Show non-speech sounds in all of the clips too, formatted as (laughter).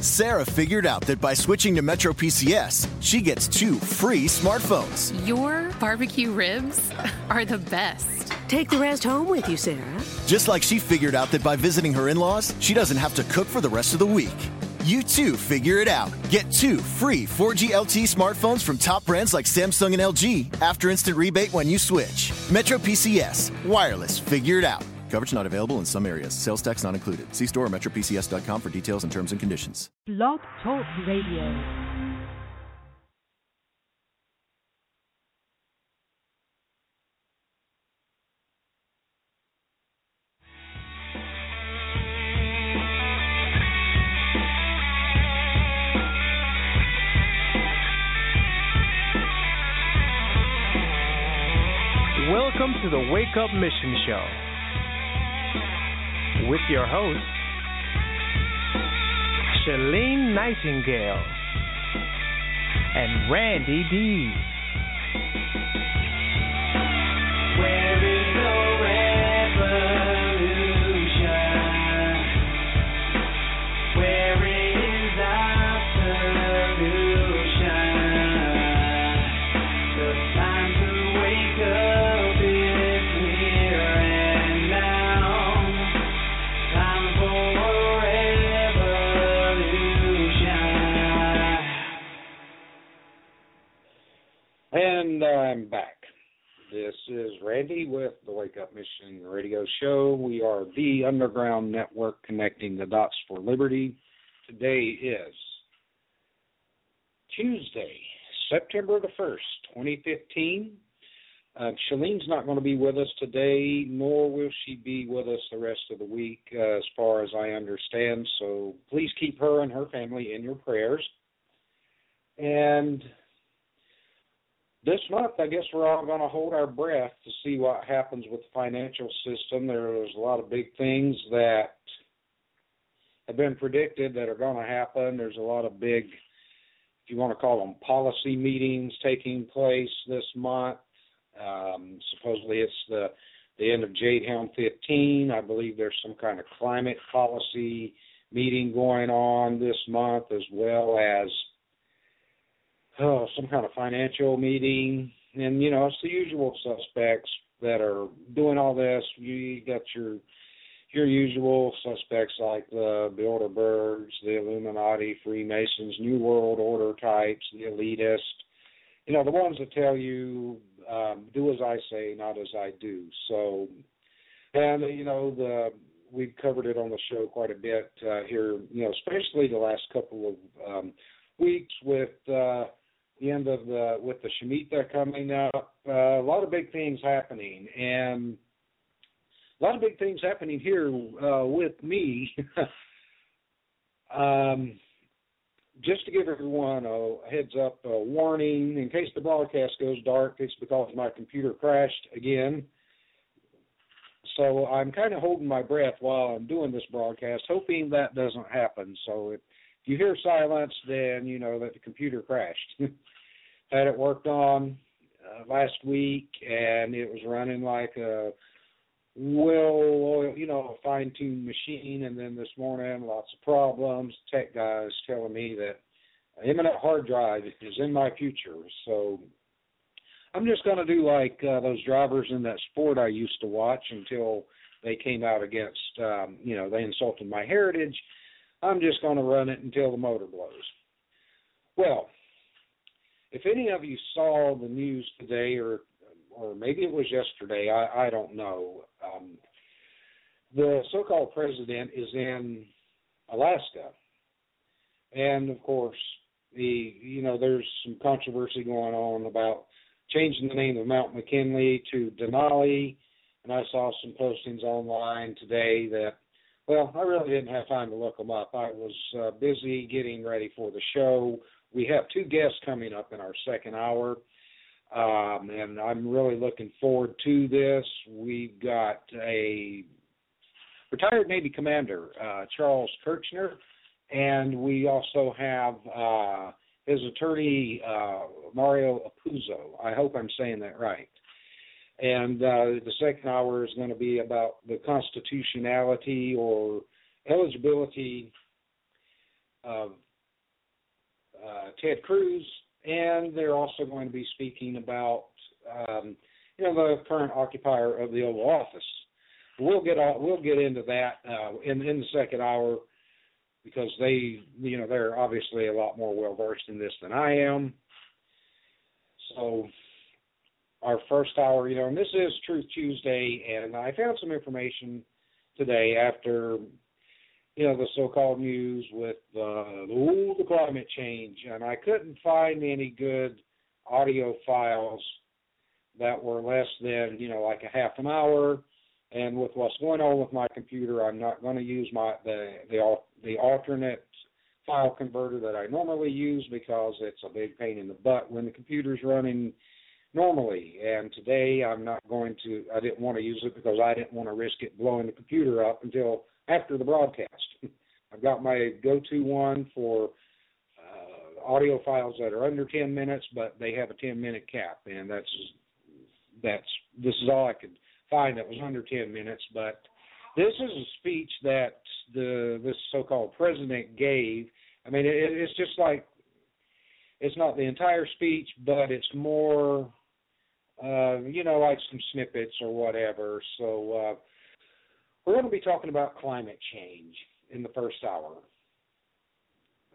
Sarah figured out that by switching to Metro PCS, she gets two free smartphones. Your barbecue ribs are the best. Take the rest home with you, Sarah. Just like she figured out that by visiting her in laws, she doesn't have to cook for the rest of the week. You too figure it out. Get two free 4G LTE smartphones from top brands like Samsung and LG after instant rebate when you switch. Metro PCS. Wireless. Figure it out. Coverage not available in some areas. Sales tax not included. See store or metropcs.com for details and terms and conditions. Blog Talk Radio. Welcome to the Wake Up Mission Show with your host, Shalene Nightingale and Randy Dees. And I'm back. This is Randy with the Wake Up Mission Radio Show. We are the underground network connecting the dots for liberty. Today is Tuesday, September the 1st, 2015. Uh, Shalene's not going to be with us today, nor will she be with us the rest of the week, uh, as far as I understand. So please keep her and her family in your prayers. And this month, I guess we're all going to hold our breath to see what happens with the financial system. There's a lot of big things that have been predicted that are going to happen. There's a lot of big, if you want to call them policy meetings taking place this month. Um, supposedly it's the the end of Jade Helm 15. I believe there's some kind of climate policy meeting going on this month, as well as oh, some kind of financial meeting. And you know, it's the usual suspects that are doing all this. You got your your usual suspects like the Bilderbergs, the Illuminati, Freemasons, New World Order types, the elitist. You know, the ones that tell you um, do as I say, not as I do. So, and you know, the we've covered it on the show quite a bit uh, here. You know, especially the last couple of um, weeks with uh, the end of the with the Shemitah coming up. Uh, a lot of big things happening, and a lot of big things happening here uh, with me. (laughs) um, just to give everyone a heads up, a warning in case the broadcast goes dark, it's because my computer crashed again. So I'm kind of holding my breath while I'm doing this broadcast, hoping that doesn't happen. So if you hear silence, then you know that the computer crashed. (laughs) Had it worked on uh, last week, and it was running like a well, you know, a fine-tuned machine. And then this morning, lots of problems. Tech guys telling me that imminent hard drive is in my future. So I'm just going to do like uh, those drivers in that sport I used to watch until they came out against, um, you know, they insulted my heritage. I'm just going to run it until the motor blows. Well, if any of you saw the news today or or maybe it was yesterday. I, I don't know. Um, the so-called president is in Alaska, and of course, the you know there's some controversy going on about changing the name of Mount McKinley to Denali, and I saw some postings online today that. Well, I really didn't have time to look them up. I was uh, busy getting ready for the show. We have two guests coming up in our second hour. Um, and I'm really looking forward to this. We've got a retired Navy commander, uh, Charles Kerchner, and we also have uh, his attorney, uh, Mario Apuzzo. I hope I'm saying that right. And uh, the second hour is going to be about the constitutionality or eligibility of uh, Ted Cruz, and they're also going to be speaking about um, you know the current occupier of the Oval Office. We'll get all, we'll get into that uh, in in the second hour because they you know they're obviously a lot more well versed in this than I am. So our first hour, you know, and this is Truth Tuesday, and I found some information today after you know the so-called news with uh, ooh, the climate change, and I couldn't find any good audio files that were less than you know like a half an hour. And with what's going on with my computer, I'm not going to use my the the the alternate file converter that I normally use because it's a big pain in the butt when the computer's running normally. And today I'm not going to. I didn't want to use it because I didn't want to risk it blowing the computer up until after the broadcast. (laughs) I've got my go-to one for uh, audio files that are under 10 minutes, but they have a 10-minute cap, and that's that's this is all I could find that was under 10 minutes. But this is a speech that the this so-called president gave. I mean, it, it's just like it's not the entire speech, but it's more, uh, you know, like some snippets or whatever. So uh, we're going to be talking about climate change in the first hour.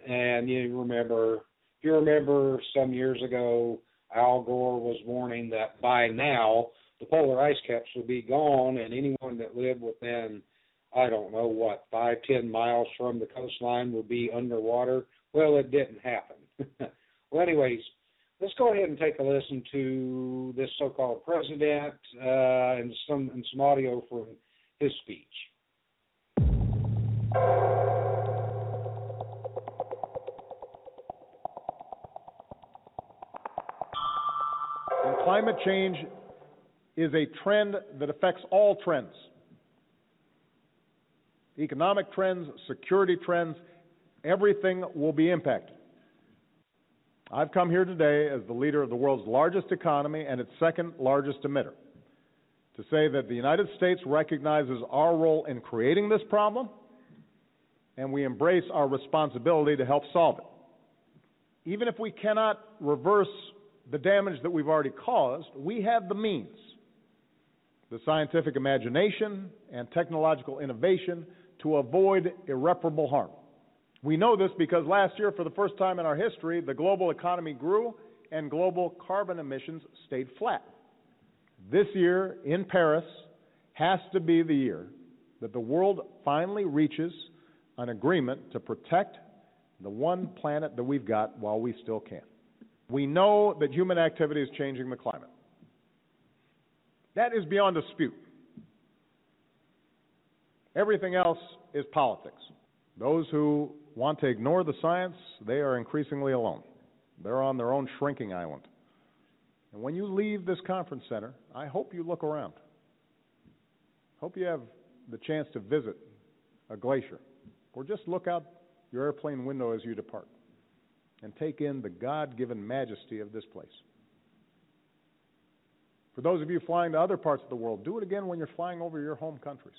And you remember, if you remember some years ago, Al Gore was warning that by now the polar ice caps would be gone, and anyone that lived within, I don't know what, five, ten miles from the coastline would be underwater. Well, it didn't happen. (laughs) well, anyways, let's go ahead and take a listen to this so-called president uh, and some and some audio from his speech. And climate change is a trend that affects all trends economic trends, security trends, everything will be impacted. I've come here today as the leader of the world's largest economy and its second largest emitter to say that the United States recognizes our role in creating this problem and we embrace our responsibility to help solve it. Even if we cannot reverse the damage that we've already caused, we have the means, the scientific imagination, and technological innovation to avoid irreparable harm. We know this because last year, for the first time in our history, the global economy grew and global carbon emissions stayed flat. This year in Paris has to be the year that the world finally reaches an agreement to protect the one planet that we've got while we still can. We know that human activity is changing the climate. That is beyond dispute. Everything else is politics. Those who want to ignore the science, they are increasingly alone. They're on their own shrinking island. And when you leave this conference center, I hope you look around. Hope you have the chance to visit a glacier or just look out your airplane window as you depart and take in the God given majesty of this place. For those of you flying to other parts of the world, do it again when you're flying over your home countries.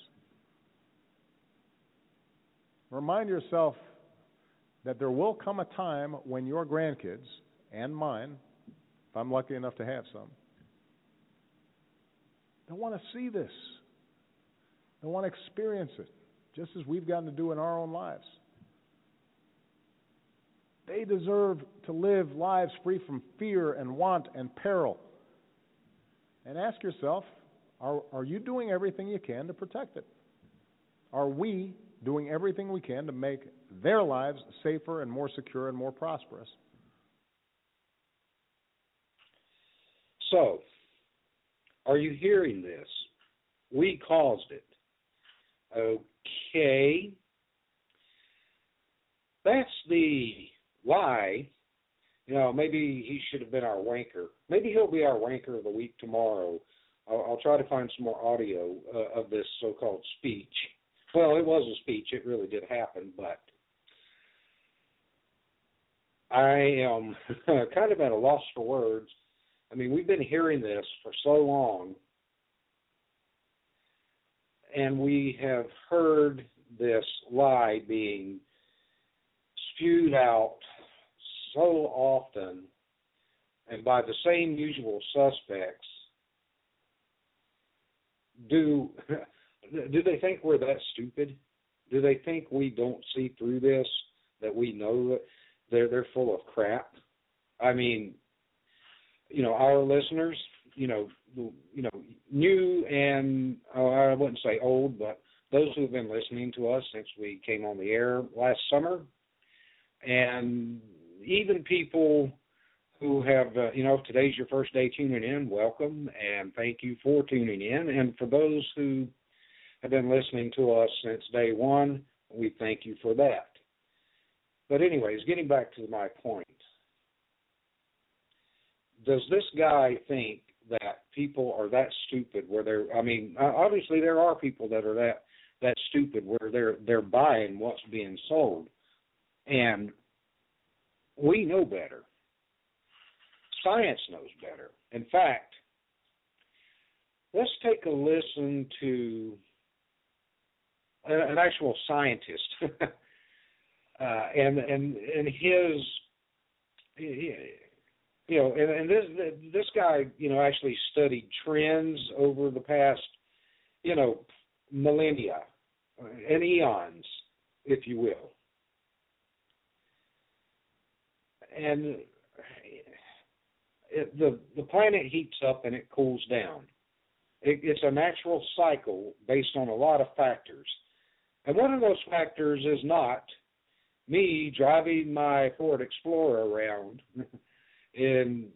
Remind yourself that there will come a time when your grandkids and mine, if I'm lucky enough to have some, they'll want to see this. They'll want to experience it, just as we've gotten to do in our own lives. They deserve to live lives free from fear and want and peril. And ask yourself are, are you doing everything you can to protect it? Are we doing everything we can to make their lives safer and more secure and more prosperous? So, are you hearing this? We caused it. Okay. That's the lie. You know, maybe he should have been our wanker. Maybe he'll be our wanker of the week tomorrow. I'll, I'll try to find some more audio uh, of this so-called speech. Well, it was a speech. It really did happen, but I am (laughs) kind of at a loss for words. I mean, we've been hearing this for so long, and we have heard this lie being spewed out so often and by the same usual suspects do do they think we're that stupid do they think we don't see through this that we know that they're they're full of crap i mean you know our listeners you know you know new and oh, i wouldn't say old but those who've been listening to us since we came on the air last summer and even people who have, uh, you know, if today's your first day tuning in, welcome and thank you for tuning in. And for those who have been listening to us since day one, we thank you for that. But, anyways, getting back to my point, does this guy think that people are that stupid where they're, I mean, uh, obviously there are people that are that that stupid where they're they're buying what's being sold and we know better science knows better. In fact, let's take a listen to an actual scientist, (laughs) uh, and and and his, you know, and, and this this guy, you know, actually studied trends over the past, you know, millennia and eons, if you will. And it, the the planet heats up and it cools down. It, it's a natural cycle based on a lot of factors, and one of those factors is not me driving my Ford Explorer around, (laughs) and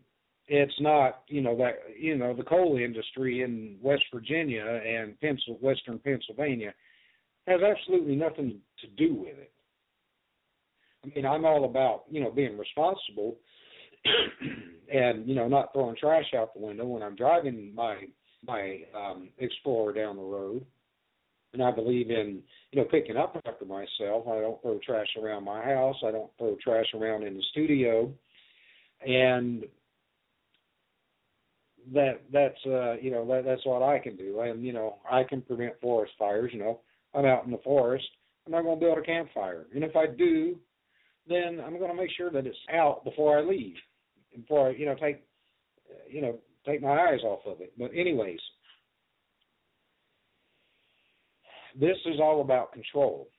it's not you know that you know the coal industry in West Virginia and Pencil, Western Pennsylvania has absolutely nothing to do with it. I mean, I'm all about you know being responsible (clears throat) and you know not throwing trash out the window when I'm driving my my um Explorer down the road. And I believe in you know picking up after myself. I don't throw trash around my house. I don't throw trash around in the studio, and that that's uh you know that that's what I can do. And you know I can prevent forest fires. You know I'm out in the forest. I'm not going to build a campfire, and if I do, then I'm going to make sure that it's out before I leave before I, you know, take, you know, take my eyes off of it. But anyways, this is all about control.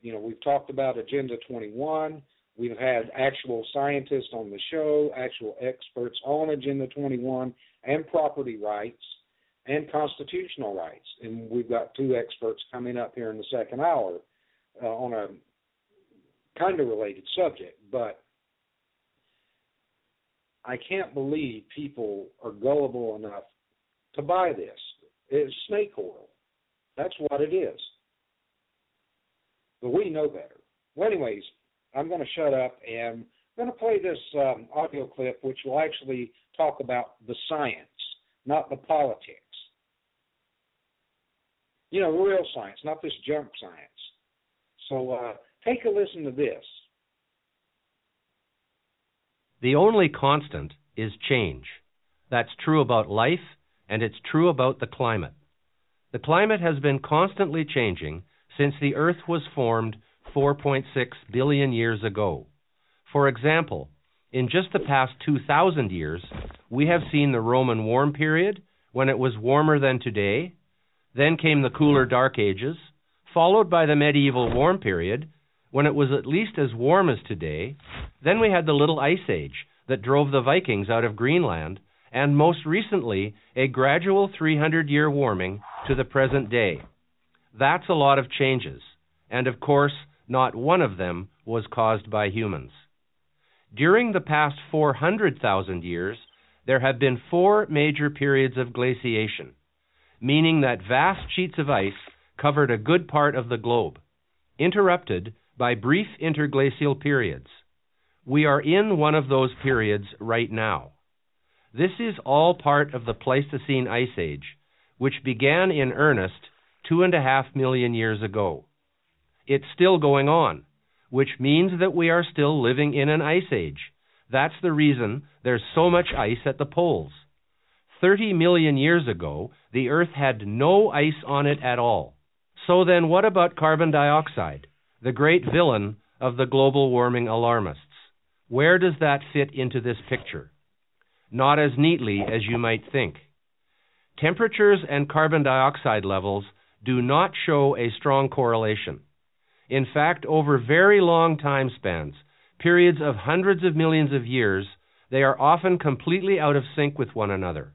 You know, we've talked about Agenda 21. We've had actual scientists on the show, actual experts on Agenda 21 and property rights and constitutional rights. And we've got two experts coming up here in the second hour uh, on a kind of related subject. But I can't believe people are gullible enough to buy this. It's snake oil. That's what it is. But we know better. Well, anyways, I'm going to shut up and I'm going to play this um, audio clip, which will actually talk about the science, not the politics. You know, real science, not this junk science. So uh, take a listen to this. The only constant is change. That's true about life, and it's true about the climate. The climate has been constantly changing since the Earth was formed 4.6 billion years ago. For example, in just the past 2,000 years, we have seen the Roman warm period, when it was warmer than today. Then came the cooler Dark Ages, followed by the medieval warm period, when it was at least as warm as today. Then we had the Little Ice Age that drove the Vikings out of Greenland, and most recently, a gradual 300 year warming to the present day. That's a lot of changes, and of course, not one of them was caused by humans. During the past 400,000 years, there have been four major periods of glaciation, meaning that vast sheets of ice covered a good part of the globe, interrupted by brief interglacial periods. We are in one of those periods right now. This is all part of the Pleistocene Ice Age, which began in earnest two and a half million years ago. It's still going on, which means that we are still living in an ice age. That's the reason there's so much ice at the poles. 30 million years ago, the Earth had no ice on it at all. So then, what about carbon dioxide? the great villain of the global warming alarmists. Where does that fit into this picture? Not as neatly as you might think. Temperatures and carbon dioxide levels do not show a strong correlation. In fact, over very long time spans, periods of hundreds of millions of years, they are often completely out of sync with one another.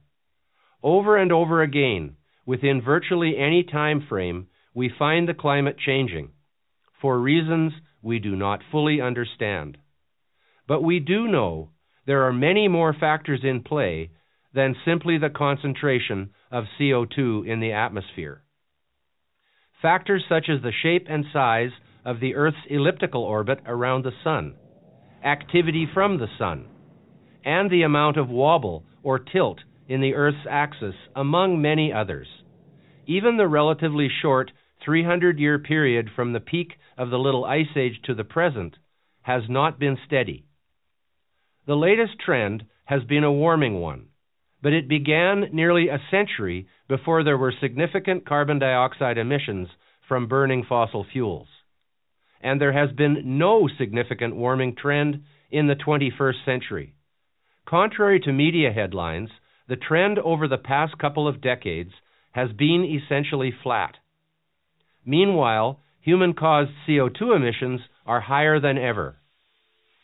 Over and over again, within virtually any time frame, we find the climate changing for reasons we do not fully understand. But we do know there are many more factors in play than simply the concentration of CO2 in the atmosphere. Factors such as the shape and size of the Earth's elliptical orbit around the Sun, activity from the Sun, and the amount of wobble or tilt in the Earth's axis, among many others. Even the relatively short 300 year period from the peak of the Little Ice Age to the present has not been steady. The latest trend has been a warming one, but it began nearly a century before there were significant carbon dioxide emissions from burning fossil fuels. And there has been no significant warming trend in the 21st century. Contrary to media headlines, the trend over the past couple of decades has been essentially flat. Meanwhile, human caused CO2 emissions are higher than ever.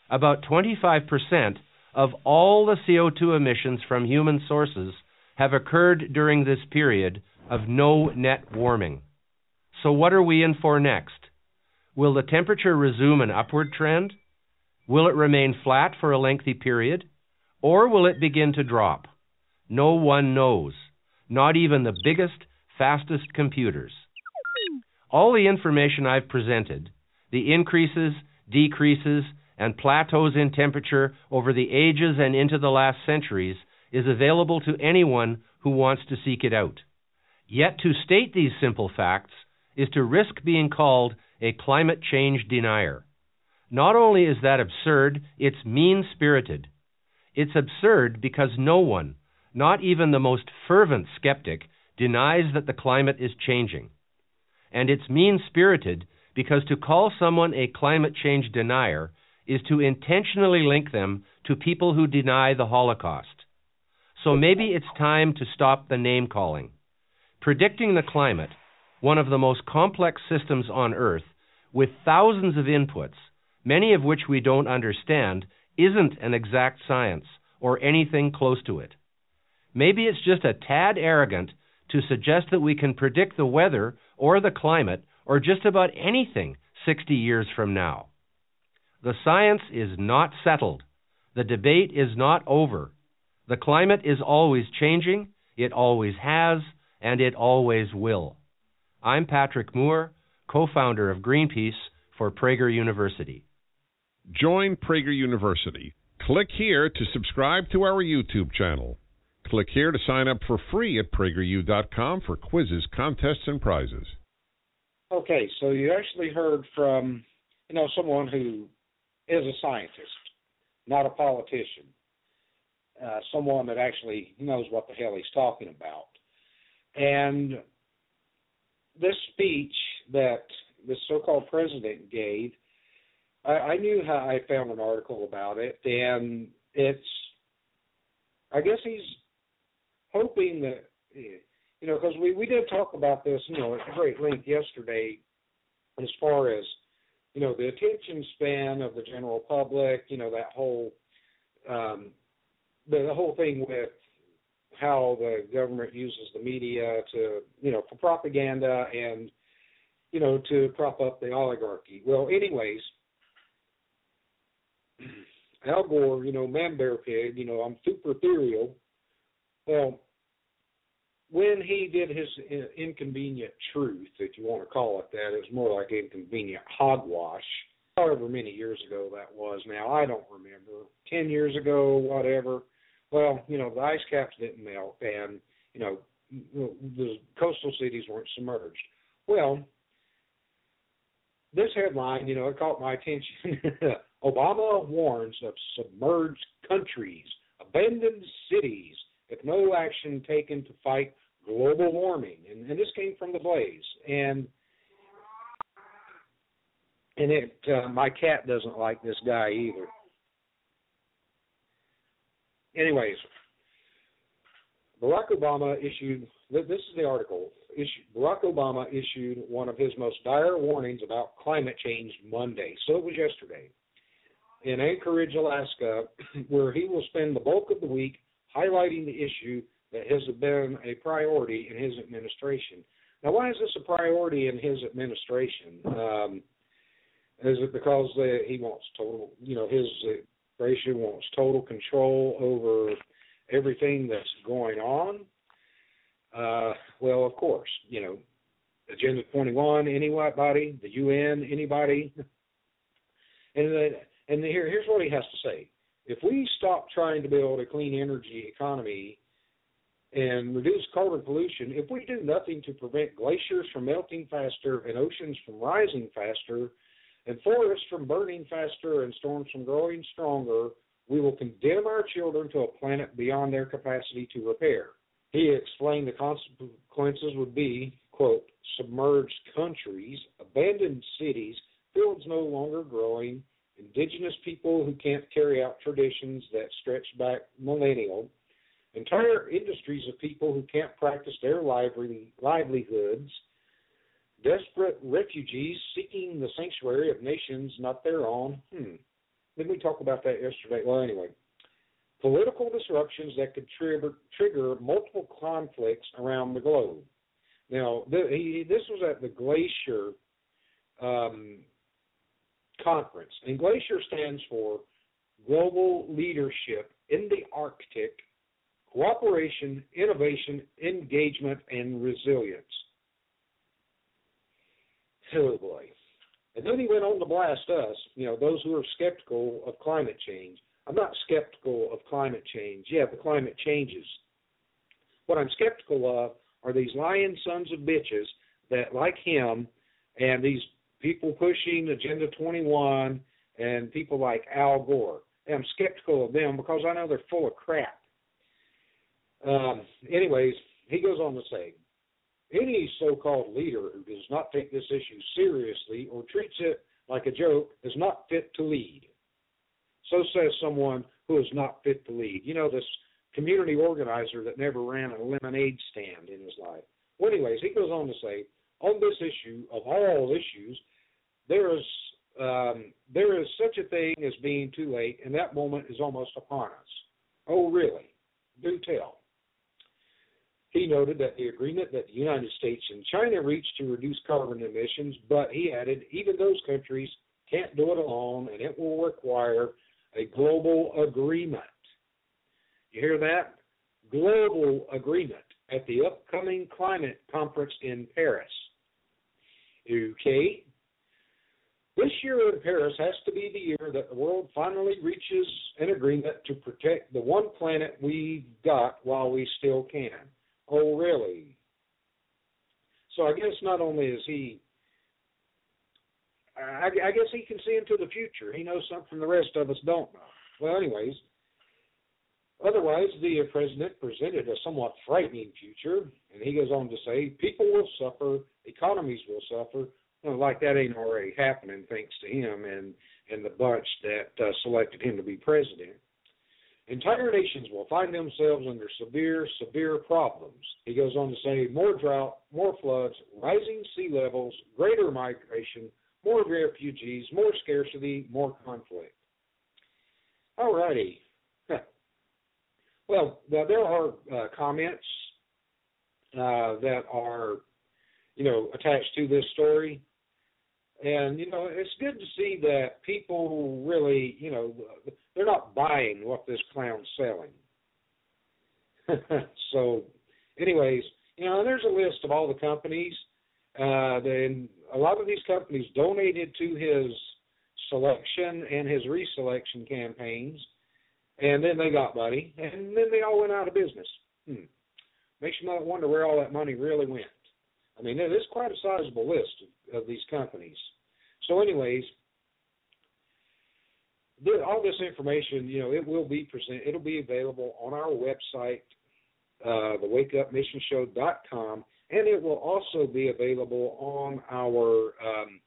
About 25% of all the CO2 emissions from human sources have occurred during this period of no net warming. So, what are we in for next? Will the temperature resume an upward trend? Will it remain flat for a lengthy period? Or will it begin to drop? No one knows, not even the biggest, fastest computers. All the information I've presented, the increases, decreases, and plateaus in temperature over the ages and into the last centuries, is available to anyone who wants to seek it out. Yet to state these simple facts is to risk being called a climate change denier. Not only is that absurd, it's mean spirited. It's absurd because no one, not even the most fervent skeptic, denies that the climate is changing. And it's mean spirited because to call someone a climate change denier is to intentionally link them to people who deny the Holocaust. So maybe it's time to stop the name calling. Predicting the climate, one of the most complex systems on Earth, with thousands of inputs, many of which we don't understand, isn't an exact science or anything close to it. Maybe it's just a tad arrogant to suggest that we can predict the weather or the climate or just about anything 60 years from now. The science is not settled. The debate is not over. The climate is always changing, it always has, and it always will. I'm Patrick Moore, co founder of Greenpeace for Prager University. Join Prager University. Click here to subscribe to our YouTube channel. Click here to sign up for free at prageru.com for quizzes, contests, and prizes. Okay, so you actually heard from, you know, someone who is a scientist, not a politician, uh, someone that actually knows what the hell he's talking about. And this speech that this so-called president gave, I, I knew how I found an article about it, and it's, I guess he's hoping that, you know, because we we did talk about this, you know, at great length yesterday, as far as you know the attention span of the general public you know that whole um the, the whole thing with how the government uses the media to you know for propaganda and you know to prop up the oligarchy. Well anyways (clears throat) al gore you know man bear pig you know i'm super ethereal. Well when he did his uh, inconvenient truth, if you want to call it that, it was more like inconvenient hogwash. However many years ago that was now, I don't remember. Ten years ago, whatever. Well, you know, the ice caps didn't melt, and you know, the coastal cities weren't submerged. Well, this headline, you know, it caught my attention. (laughs) Obama warns of submerged countries, abandoned cities, if no action taken to fight global warming. And, and this came from the Blaze. And and it uh, my cat doesn't like this guy either. Anyways, Barack Obama issued this is the article. Barack Obama issued one of his most dire warnings about climate change Monday. So it was yesterday in Anchorage, Alaska, (clears throat) where he will spend the bulk of the week highlighting the issue that has been a priority in his administration. Now, why is this a priority in his administration? Um, is it because uh, he wants total, you know, his administration wants total control over everything that's going on? Uh, well, of course, you know, Agenda 21, anybody, the UN, anybody. (laughs) And the, and here, here's what he has to say: If we stop trying to build a clean energy economy and reduce carbon pollution, if we do nothing to prevent glaciers from melting faster and oceans from rising faster, and forests from burning faster and storms from growing stronger, we will condemn our children to a planet beyond their capacity to repair. He explained the consequences would be, quote, submerged countries, abandoned cities, fields no longer growing, indigenous people who can't carry out traditions that stretch back millennial, entire industries of people who can't practice their lively, livelihoods, desperate refugees seeking the sanctuary of nations not their own. Hmm. Didn't we talk about that yesterday? Well, anyway, political disruptions that could trigger, trigger multiple conflicts around the globe. Now, the, he, this was at the Glacier um, Conference, and Glacier stands for Global Leadership in the Arctic cooperation, innovation, engagement, and resilience. Oh boy. And then he went on to blast us, you know, those who are skeptical of climate change. I'm not skeptical of climate change. Yeah, the climate changes. What I'm skeptical of are these lying sons of bitches that, like him, and these people pushing Agenda 21 and people like Al Gore. And I'm skeptical of them because I know they're full of crap. Um, anyways, he goes on to say, any so-called leader who does not take this issue seriously or treats it like a joke is not fit to lead. So says someone who is not fit to lead. You know, this community organizer that never ran a lemonade stand in his life. Well, anyways, he goes on to say, on this issue of all issues, there is um, there is such a thing as being too late, and that moment is almost upon us. Oh, really? Do tell. He noted that the agreement that the United States and China reached to reduce carbon emissions, but he added, even those countries can't do it alone, and it will require a global agreement. You hear that? Global agreement at the upcoming climate conference in Paris. Okay. This year in Paris has to be the year that the world finally reaches an agreement to protect the one planet we've got while we still can. Oh, really? So I guess not only is he, I, I guess he can see into the future. He knows something the rest of us don't know. Well, anyways, otherwise the president presented a somewhat frightening future, and he goes on to say, people will suffer, economies will suffer. Well, like that ain't already happening, thanks to him and and the bunch that uh, selected him to be president. Entire nations will find themselves under severe, severe problems. He goes on to say more drought, more floods, rising sea levels, greater migration, more refugees, more scarcity, more conflict. All righty. Well, there are uh, comments uh, that are, you know, attached to this story. And, you know, it's good to see that people really, you know, they're not buying what this clown's selling. (laughs) so, anyways, you know, there's a list of all the companies. Uh, then a lot of these companies donated to his selection and his reselection campaigns, and then they got money, and then they all went out of business. Hmm. Makes you wonder where all that money really went. I mean, there's quite a sizable list of, of these companies. So, anyways, all this information, you know, it will be present. It'll be available on our website, uh, thewakeupmissionshow.com, and it will also be available on our um,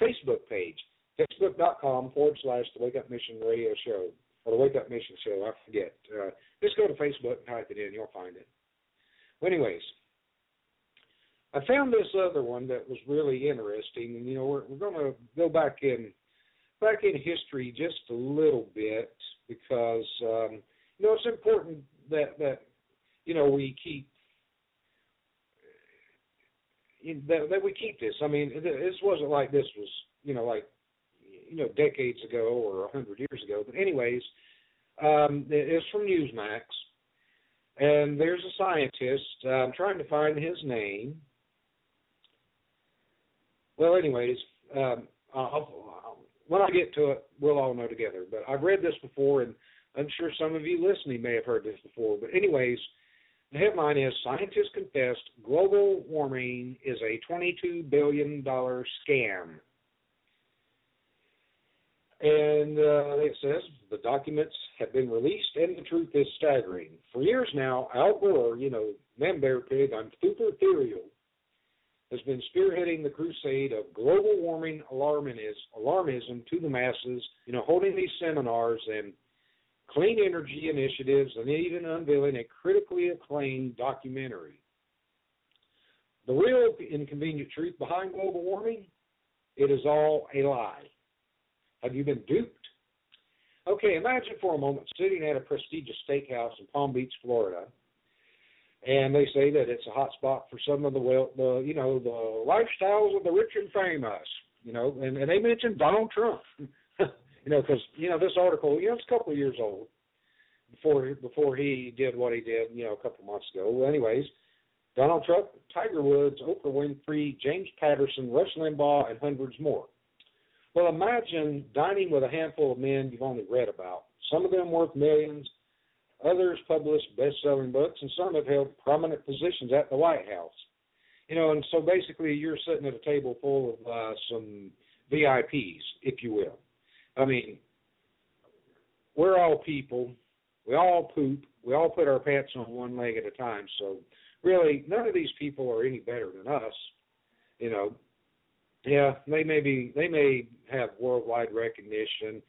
Facebook page. Facebook.com forward slash the Wake Up Mission Radio Show or the Wake Up Mission Show. I forget. Uh, just go to Facebook and type it in. You'll find it. Well, anyways, I found this other one that was really interesting, and you know we're, we're going to go back in back in history just a little bit because um, you know it's important that that you know we keep that, that we keep this. I mean, this wasn't like this was you know like you know decades ago or a hundred years ago. But anyways, um, it's from Newsmax, and there's a scientist. I'm trying to find his name. Well, anyways, um, I'll, when I get to it, we'll all know together. But I've read this before, and I'm sure some of you listening may have heard this before. But anyways, the headline is Scientists Confessed Global Warming is a $22 billion scam. And uh, it says the documents have been released and the truth is staggering. For years now, Al Gore, you know, man bear pig, I'm super ethereal, has been spearheading the crusade of global warming alarmism to the masses, you know, holding these seminars and clean energy initiatives and even unveiling a critically acclaimed documentary. The real inconvenient truth behind global warming, it is all a lie. Have you been duped? Okay, imagine for a moment sitting at a prestigious steakhouse in Palm Beach, Florida, and they say that it's a hot spot for some of the well, the you know the lifestyles of the rich and famous, you know, and, and they mentioned Donald Trump, (laughs) you know, because you know this article, you know, it's a couple of years old before before he did what he did, you know, a couple of months ago. Well, anyways, Donald Trump, Tiger Woods, Oprah Winfrey, James Patterson, Rush Limbaugh, and hundreds more. Well, imagine dining with a handful of men you've only read about. Some of them worth millions, others published best-selling books, and some have held prominent positions at the White House. You know, and so basically, you're sitting at a table full of uh, some VIPs, if you will. I mean, we're all people. We all poop. We all put our pants on one leg at a time. So, really, none of these people are any better than us. You know, yeah, they may be they may have worldwide recognition,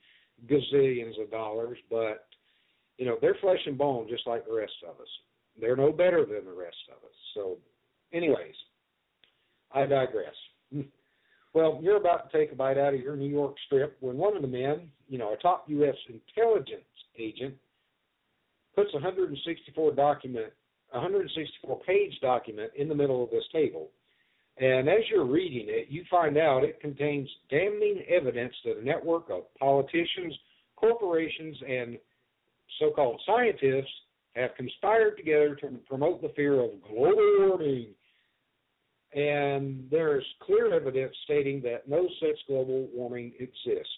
gazillions of dollars, but you know, they're flesh and bone just like the rest of us. They're no better than the rest of us. So anyways, I digress. (laughs) Well, you're about to take a bite out of your New York strip when one of the men, you know, a top US intelligence agent, puts a 164 document 164 page document in the middle of this table and as you're reading it, you find out it contains damning evidence that a network of politicians, corporations, and so called scientists have conspired together to promote the fear of global warming. And there is clear evidence stating that no such global warming exists.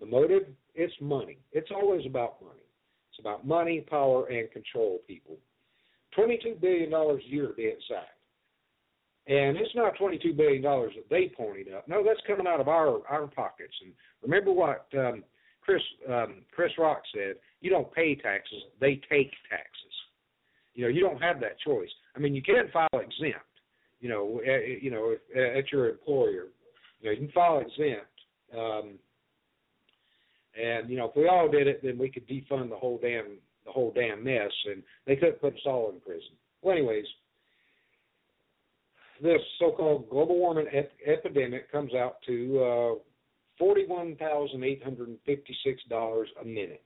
The motive? It's money. It's always about money. It's about money, power, and control, people. $22 billion a year to be exact. And it's not $22 billion that they pointed up. No, that's coming out of our our pockets. And remember what um, Chris um, Chris Rock said: you don't pay taxes; they take taxes. You know, you don't have that choice. I mean, you can file exempt. You know, at, you know, at your employer, you know, you can file exempt. Um, and you know, if we all did it, then we could defund the whole damn the whole damn mess, and they couldn't put us all in prison. Well, anyways, this so-called global warming ep- epidemic comes out to uh, $41,856 a minute.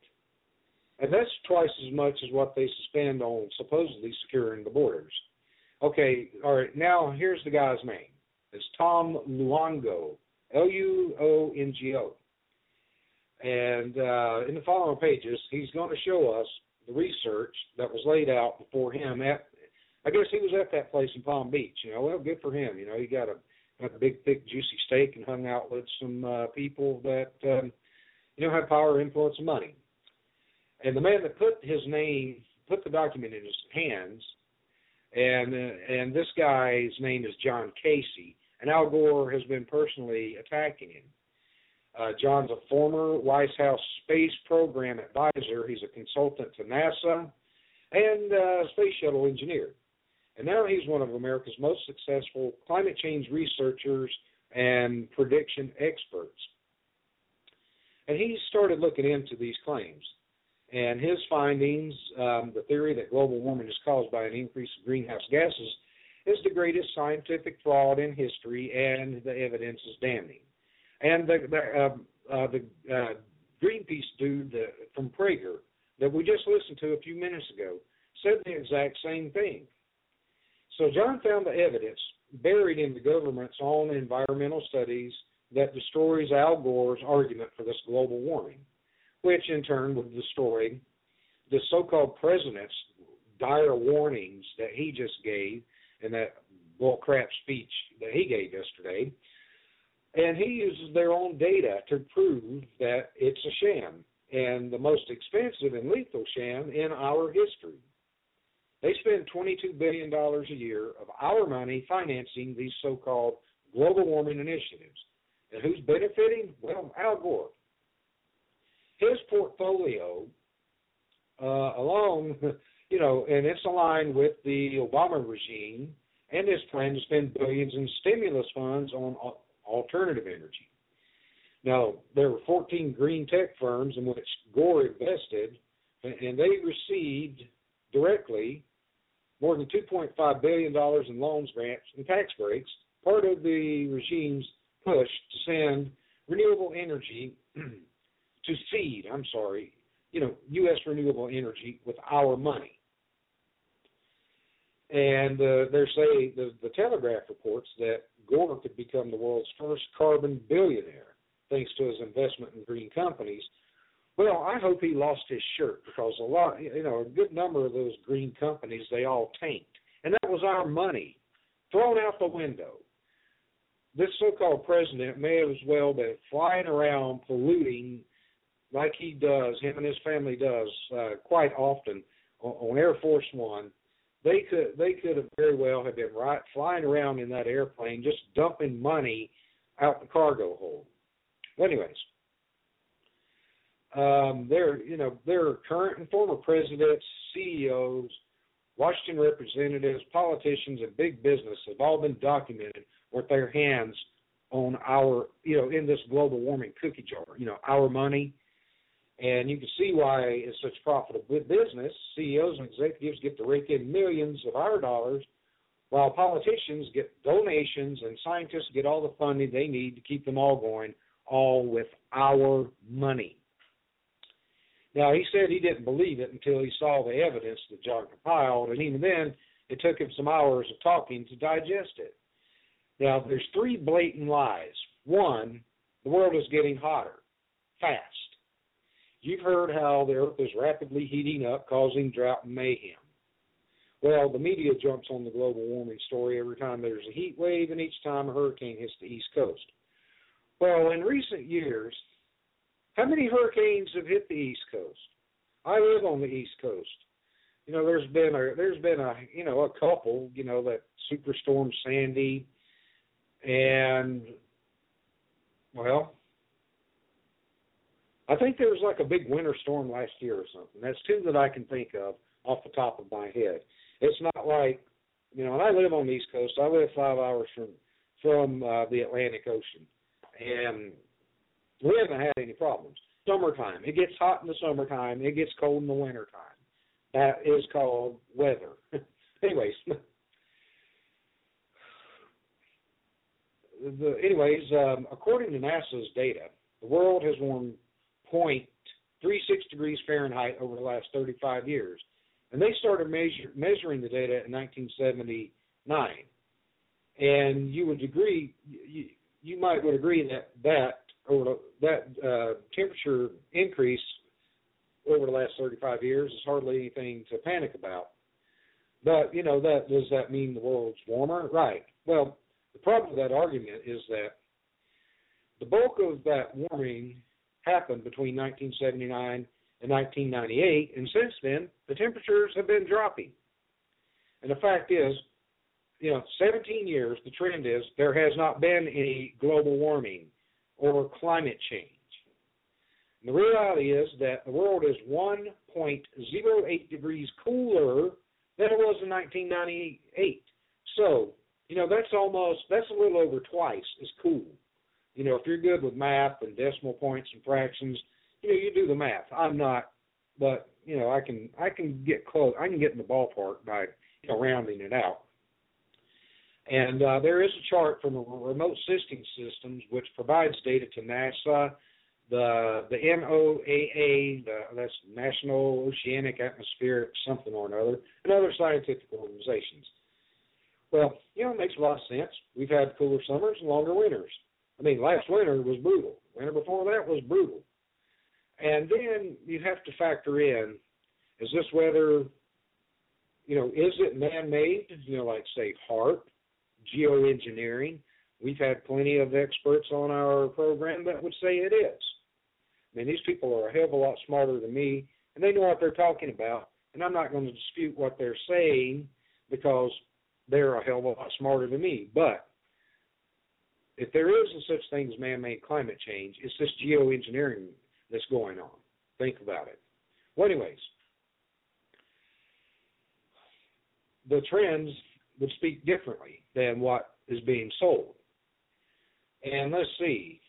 And that's twice as much as what they spend on supposedly securing the borders. Okay, all right, now here's the guy's name. It's Tom Luongo, L U O N G O. And uh, in the following pages, he's going to show us the research that was laid out before him at I guess he was at that place in Palm Beach. You know, well, good for him. You know, he got a got a big, thick, juicy steak and hung out with some uh, people that um, you know have power, influence, and money. And the man that put his name, put the document in his hands, and uh, and this guy's name is John Casey, and Al Gore has been personally attacking him. Uh, John's a former White House space program advisor. He's a consultant to NASA and uh, space shuttle engineer. And now he's one of America's most successful climate change researchers and prediction experts. And he started looking into these claims. And his findings, um, the theory that global warming is caused by an increase of greenhouse gases, is the greatest scientific fraud in history, and the evidence is damning. And the the, uh, uh, the uh, Greenpeace dude uh, from Prager that we just listened to a few minutes ago said the exact same thing. So John found the evidence buried in the government's own environmental studies that destroys Al Gore's argument for this global warming, which in turn would destroy the so-called president's dire warnings that he just gave in that bullcrap speech that he gave yesterday. And he uses their own data to prove that it's a sham and the most expensive and lethal sham in our history. They spend $22 billion a year of our money financing these so called global warming initiatives. And who's benefiting? Well, Al Gore. His portfolio, uh, along, (laughs) you know, and it's aligned with the Obama regime and his plan to spend billions in stimulus funds on alternative energy. Now, there were 14 green tech firms in which Gore invested, and they received directly more than $2.5 billion in loans, grants, and tax breaks, part of the regime's push to send renewable energy (clears throat) to seed, I'm sorry, you know, U.S. renewable energy with our money. And uh, they're saying the, the Telegraph reports that Gore could become the world's first carbon billionaire thanks to his investment in green companies. Well, I hope he lost his shirt because a lot, you know, a good number of those green companies they all tanked, and that was our money thrown out the window. This so-called president may as well been flying around polluting like he does, him and his family does uh, quite often on, on Air Force One they could they could have very well have been right flying around in that airplane just dumping money out the cargo hold. Well, anyways, um, there you know there are current and former presidents, CEOs, Washington representatives, politicians, and big business have all been documented with their hands on our you know in this global warming cookie jar. You know our money and you can see why it's such profitable business. CEOs and executives get to rake in millions of our dollars, while politicians get donations and scientists get all the funding they need to keep them all going, all with our money. Now, he said he didn't believe it until he saw the evidence that John compiled, and even then, it took him some hours of talking to digest it. Now, there's three blatant lies. One, the world is getting hotter, fast. You've heard how the earth is rapidly heating up, causing drought and mayhem. Well, the media jumps on the global warming story every time there's a heat wave and each time a hurricane hits the East Coast. Well, in recent years, how many hurricanes have hit the East Coast? I live on the East Coast. You know, there's been a there's been a you know a couple. You know that Superstorm Sandy, and well, I think there was like a big winter storm last year or something. That's two that I can think of off the top of my head. It's not like, you know, and I live on the East Coast. I live five hours from from uh, the Atlantic Ocean, and we haven't had any problems. Summertime, it gets hot in the summertime. It gets cold in the wintertime. That is called weather. (laughs) anyways, (sighs) the anyways, um, according to NASA's data, the world has warmed 0.36 degrees Fahrenheit over the last 35 years. And they started measure, measuring the data in 1979. And you would agree, you, you might would agree that that over that uh, temperature increase over the last 35 years is hardly anything to panic about. But you know that does that mean the world's warmer? Right. Well, the problem with that argument is that the bulk of that warming happened between 1979 and 1998, and since then the temperatures have been dropping. And the fact is, you know, 17 years, the trend is there has not been any global warming or climate change. And the reality is that the world is 1.08 degrees cooler than it was in 1998. So, you know, that's almost, that's a little over twice as cool You know, if you're good with math and decimal points and fractions, you know, you do the math. I'm not, but you know, I can I can get close. I can get in the ballpark by you know rounding it out. And uh, there is a chart from the Remote Sensing Systems which provides data to NASA, the the NOAA, the, that's National Oceanic Atmospheric something or another, and other scientific organizations. Well, you know, it makes a lot of sense. We've had cooler summers and longer winters. I mean, last winter was brutal. Winter before that was brutal. And then you have to factor in: is this weather, you know, is it man-made? You know, like say HAARP, geoengineering. We've had plenty of experts on our program that would say it is. I mean, these people are a hell of a lot smarter than me, and they know what they're talking about. And I'm not going to dispute what they're saying because they're a hell of a lot smarter than me. But if there is such thing as man-made climate change, it's this geoengineering that's going on. Think about it. Well, anyways, the trends would speak differently than what is being sold. And let's see.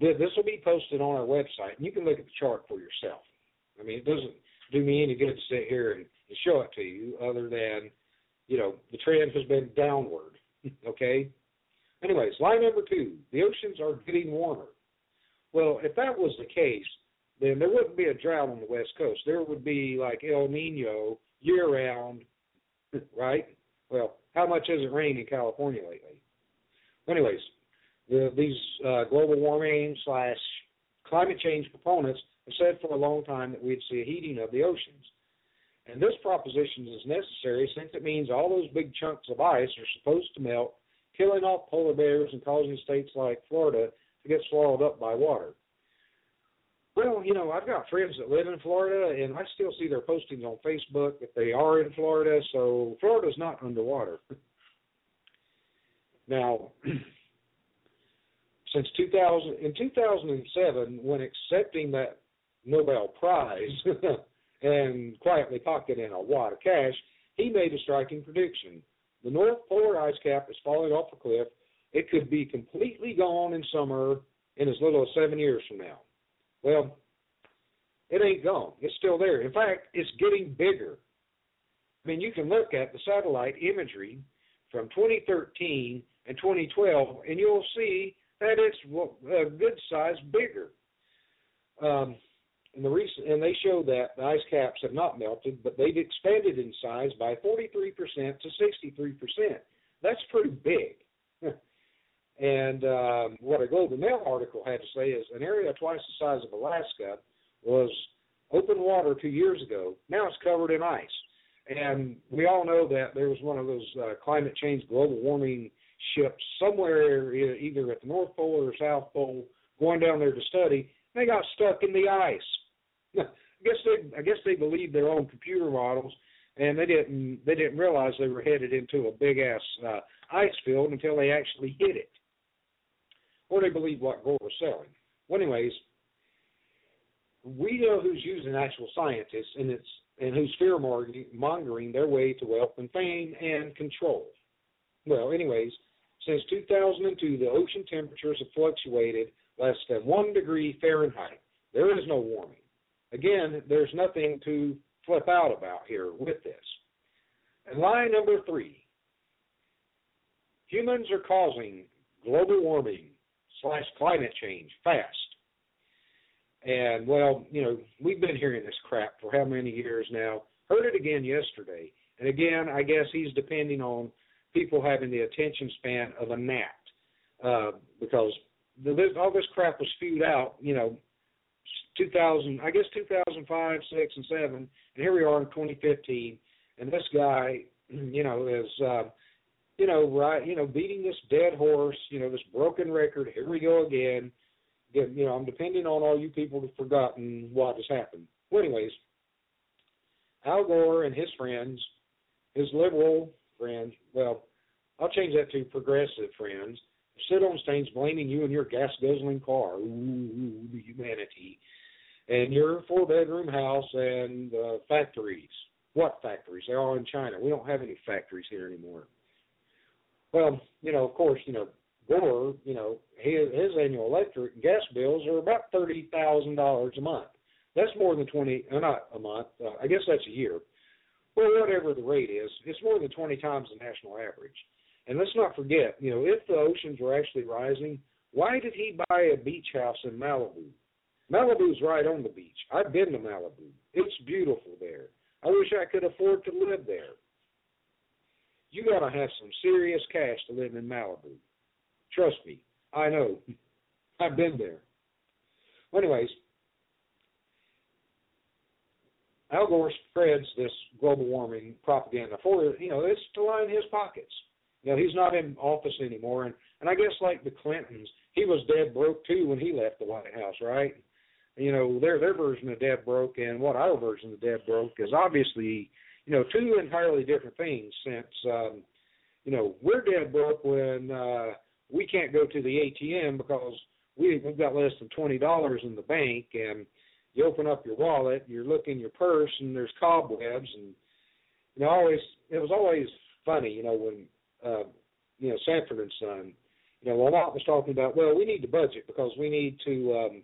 This will be posted on our website, and you can look at the chart for yourself. I mean, it doesn't do me any good to sit here and, and show it to you, other than, you know, the trend has been downward. (laughs) okay? Anyways, line number two the oceans are getting warmer. Well, if that was the case, then there wouldn't be a drought on the West Coast. There would be like El Nino year round, (laughs) right? Well, how much has it rained in California lately? Anyways, the, these uh, global warming slash climate change proponents have said for a long time that we'd see a heating of the oceans. And this proposition is necessary since it means all those big chunks of ice are supposed to melt, killing off polar bears and causing states like Florida to get swallowed up by water. Well, you know, I've got friends that live in Florida, and I still see their postings on Facebook that they are in Florida, so Florida's not underwater. (laughs) now, (clears throat) since 2000, in 2007, when accepting that Nobel Prize (laughs) and quietly pocketing a wad of cash, he made a striking prediction. The North Polar ice cap is falling off a cliff. It could be completely gone in summer in as little as seven years from now. Well, it ain't gone. It's still there. In fact, it's getting bigger. I mean, you can look at the satellite imagery from 2013 and 2012, and you'll see that it's a good size bigger. Um, and the recent, and they show that the ice caps have not melted, but they've expanded in size by 43% to 63%. That's pretty big. (laughs) And um, what a and Mail article had to say is an area twice the size of Alaska was open water two years ago. Now it's covered in ice. And we all know that there was one of those uh, climate change, global warming ships somewhere, either at the North Pole or South Pole, going down there to study. They got stuck in the ice. (laughs) I guess they, I guess they believed their own computer models, and they didn't, they didn't realize they were headed into a big ass uh, ice field until they actually hit it or they believe what Gore was selling. Well, anyways, we know who's using actual scientists, and it's and who's fear mongering their way to wealth and fame and control. Well, anyways, since 2002, the ocean temperatures have fluctuated less than one degree Fahrenheit. There is no warming. Again, there's nothing to flip out about here with this. And line number three humans are causing global warming slash climate change fast. And well, you know, we've been hearing this crap for how many years now? Heard it again yesterday. And again, I guess he's depending on people having the attention span of a gnat. Uh, because the, all this crap was spewed out, you know, 2000, I guess 2005, 6, and 7, and here we are in 2015, and this guy, (clears throat) you know, is uh, you know, right, you know, beating this dead horse, you know, this broken record. Here we go again. You know, I'm depending on all you people who've forgotten what has happened. Well, anyways, Al Gore and his friends, his liberal friends, well, I'll change that to progressive friends, sit on stains blaming you and your gas guzzling car. Ooh, humanity. And your four bedroom house and uh, factories. What factories? They're all in China. We don't have any factories here anymore. Well, you know, of course, you know, Gore, you know, his, his annual electric and gas bills are about thirty thousand dollars a month. That's more than twenty, uh, not a month. Uh, I guess that's a year. Well, whatever the rate is, it's more than twenty times the national average. And let's not forget, you know, if the oceans were actually rising, why did he buy a beach house in Malibu? Malibu's right on the beach. I've been to Malibu. It's beautiful there. I wish I could afford to live there. You got to have some serious cash to live in Malibu. Trust me, I know. I've been there. Well, anyways, Al Gore spreads this global warming propaganda for you know it's to line his pockets. You know he's not in office anymore, and and I guess like the Clintons, he was dead broke too when he left the White House, right? You know their their version of dead broke and what our version of dead broke is obviously you know two entirely different things. Since um, you know we're dead broke when uh, we can't go to the ATM because we we've got less than twenty dollars in the bank and you open up your wallet, you look in your purse, and there's cobwebs, and you know, always it was always funny, you know, when uh, you know Sanford and Son, you know, Lamont was talking about, well, we need to budget because we need to um,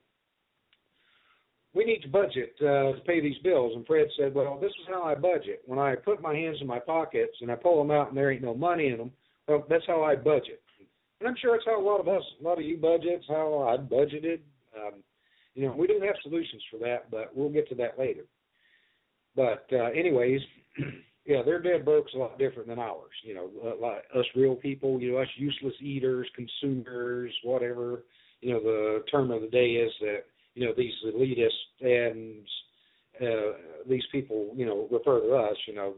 we need to budget uh, to pay these bills, and Fred said, well, this is how I budget. When I put my hands in my pockets and I pull them out and there ain't no money in them, well, that's how I budget. And I'm sure it's how a lot of us, a lot of you budgets, how I budgeted. Um, you know, we do have solutions for that, but we'll get to that later. But uh, anyways, (clears throat) yeah, their dead broke's a lot different than ours. You know, uh, like us real people, you know, us useless eaters, consumers, whatever. You know, the term of the day is that you know these elitists and uh, these people, you know, refer to us. You know.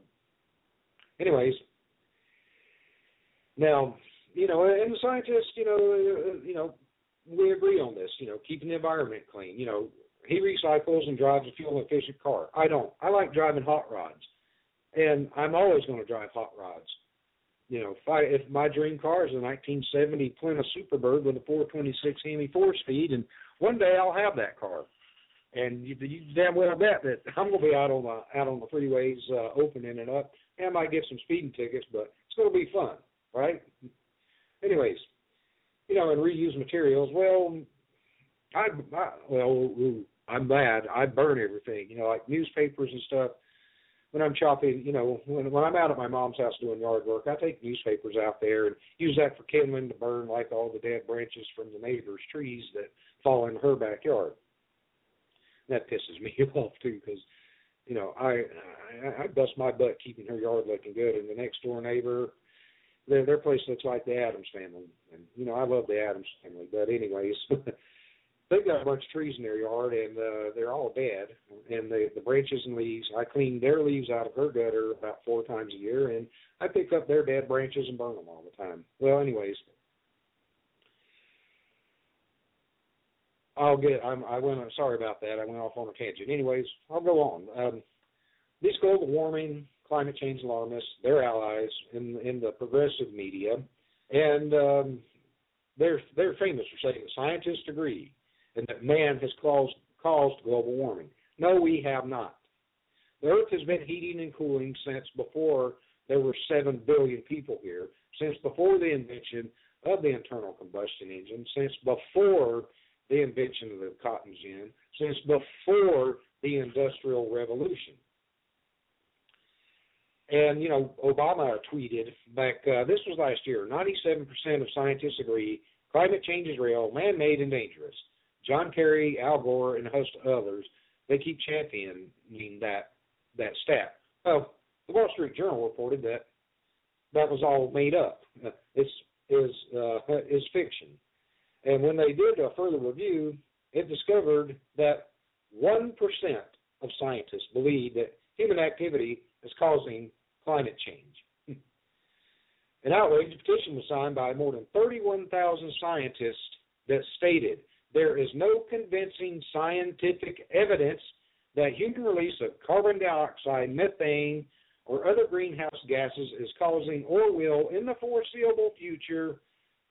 Anyways, now you know, and the scientists, you know, uh, you know, we agree on this. You know, keeping the environment clean. You know, he recycles and drives a fuel efficient car. I don't. I like driving hot rods, and I'm always going to drive hot rods. You know, if I if my dream car is a 1970 Plymouth Superbird with a 426 Hemi four speed, and one day I'll have that car. And you, you damn well bet that I'm to be out on the out on the freeways, uh, opening it up. And I might get some speeding tickets, but it's to be fun, right? Anyways, you know, and reuse materials. Well, I, I well, I'm bad. I burn everything. You know, like newspapers and stuff. When I'm chopping, you know, when when I'm out at my mom's house doing yard work, I take newspapers out there and use that for kindling to burn, like all the dead branches from the neighbor's trees that fall in her backyard. That pisses (laughs) me off too, because you know I, I I bust my butt keeping her yard looking good, and the next door neighbor their their place looks like the Addams family, and you know I love the Addams family. But anyways, (laughs) they've got a bunch of trees in their yard, and uh, they're all dead. And the the branches and leaves, I clean their leaves out of her gutter about four times a year, and I pick up their dead branches and burn them all the time. Well, anyways. I'll get. I'm. I went. Sorry about that. I went off on a tangent. Anyways, I'll go on. Um, this global warming climate change alarmists, their allies in in the progressive media, and um, they're they're famous for saying scientists agree and that man has caused caused global warming. No, we have not. The Earth has been heating and cooling since before there were seven billion people here, since before the invention of the internal combustion engine, since before the invention of the cotton gin, since before the industrial revolution. And you know, Obama tweeted back. Uh, this was last year. Ninety-seven percent of scientists agree climate change is real, man-made, and dangerous. John Kerry, Al Gore, and a host of others they keep championing that that stat. Well, the Wall Street Journal reported that that was all made up. It's is uh, is fiction. And when they did a further review, it discovered that one percent of scientists believe that human activity is causing climate change. An outrage petition was signed by more than 31,000 scientists that stated there is no convincing scientific evidence that human release of carbon dioxide, methane, or other greenhouse gases is causing or will, in the foreseeable future,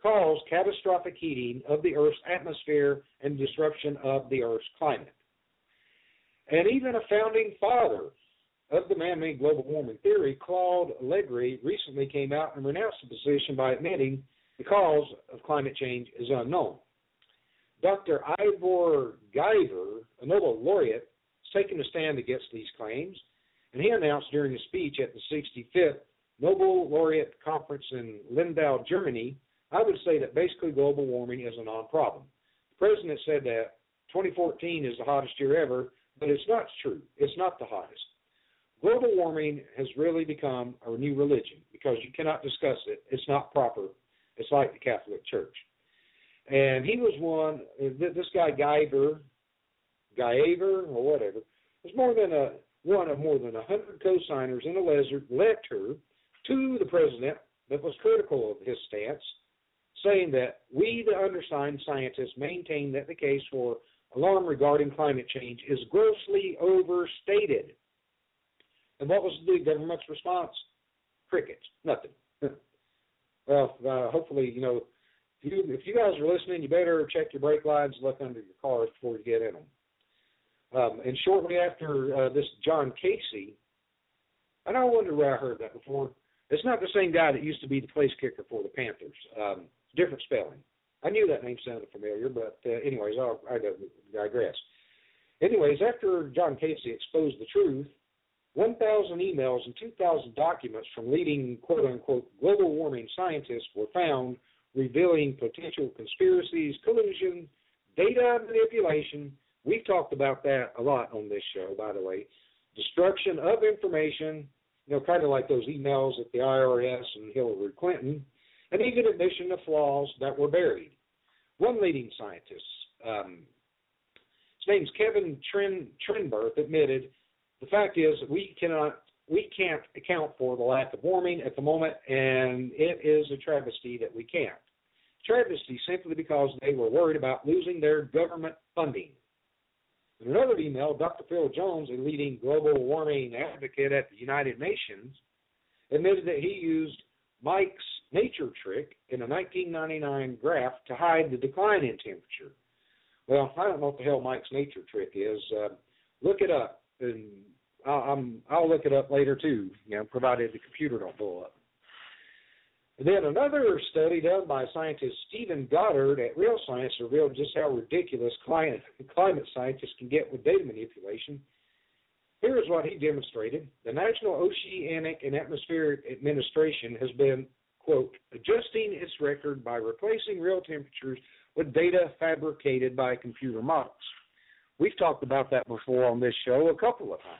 cause catastrophic heating of the Earth's atmosphere and disruption of the Earth's climate. And even a founding father of the man-made global warming theory, Claude Legris recently came out and renounced the position by admitting The cause of climate change is unknown. Dr. Ivar Giaever, a Nobel laureate, has taken a stand against these claims, and he announced during a speech at the 65th Nobel Laureate Conference in Lindau, Germany, I would say that basically global warming is a non problem. The president said that 2014 is the hottest year ever, but it's not true. It's not the hottest. Global warming has really become a new religion because you cannot discuss it. It's not proper. It's like the Catholic Church. And he was one, this guy Giaever, Giaever, or whatever, was more than a one of more than a hundred co-signers in a letter to the president that was critical of his stance, saying that we, the undersigned scientists, maintain that the case for alarm regarding climate change is grossly overstated. And what was the government's response? Crickets. Nothing. (laughs) well, uh, hopefully, you know, if you, if you guys are listening, you better check your brake lines, look under your cars before you get in them. Um, and shortly after uh, this, John Casey, and I wonder where I heard that before. It's not the same guy that used to be the place kicker for the Panthers. Um, different spelling. I knew that name sounded familiar, but uh, anyways, I'll, I digress. Anyways, after John Casey exposed the truth, 1,000 emails and 2,000 documents from leading quote unquote global warming scientists were found revealing potential conspiracies, collusion, data manipulation. We've talked about that a lot on this show, by the way. Destruction of information, you know, kind of like those emails at the IRS and Hillary Clinton, and even admission of flaws that were buried. One leading scientist, um, his name's Kevin Tren, Trenberth, admitted the fact is we cannot we can't account for the lack of warming at the moment, and it is a travesty that we can't. Travesty simply because they were worried about losing their government funding. In another email, Dr. Phil Jones, a leading global warming advocate at the United Nations, admitted that he used Mike's nature trick in a 1999 graph to hide the decline in temperature. Well, I don't know what the hell Mike's nature trick is. Uh, look it up, and I'll, I'll look it up later too. You know, provided the computer don't blow up. And then another study done by scientist Steven Goddard at Real Science revealed just how ridiculous climate, climate scientists can get with data manipulation. Here is what he demonstrated. The National Oceanic and Atmospheric Administration has been, quote, adjusting its record by replacing real temperatures with data fabricated by computer models. We've talked about that before on this show a couple of times.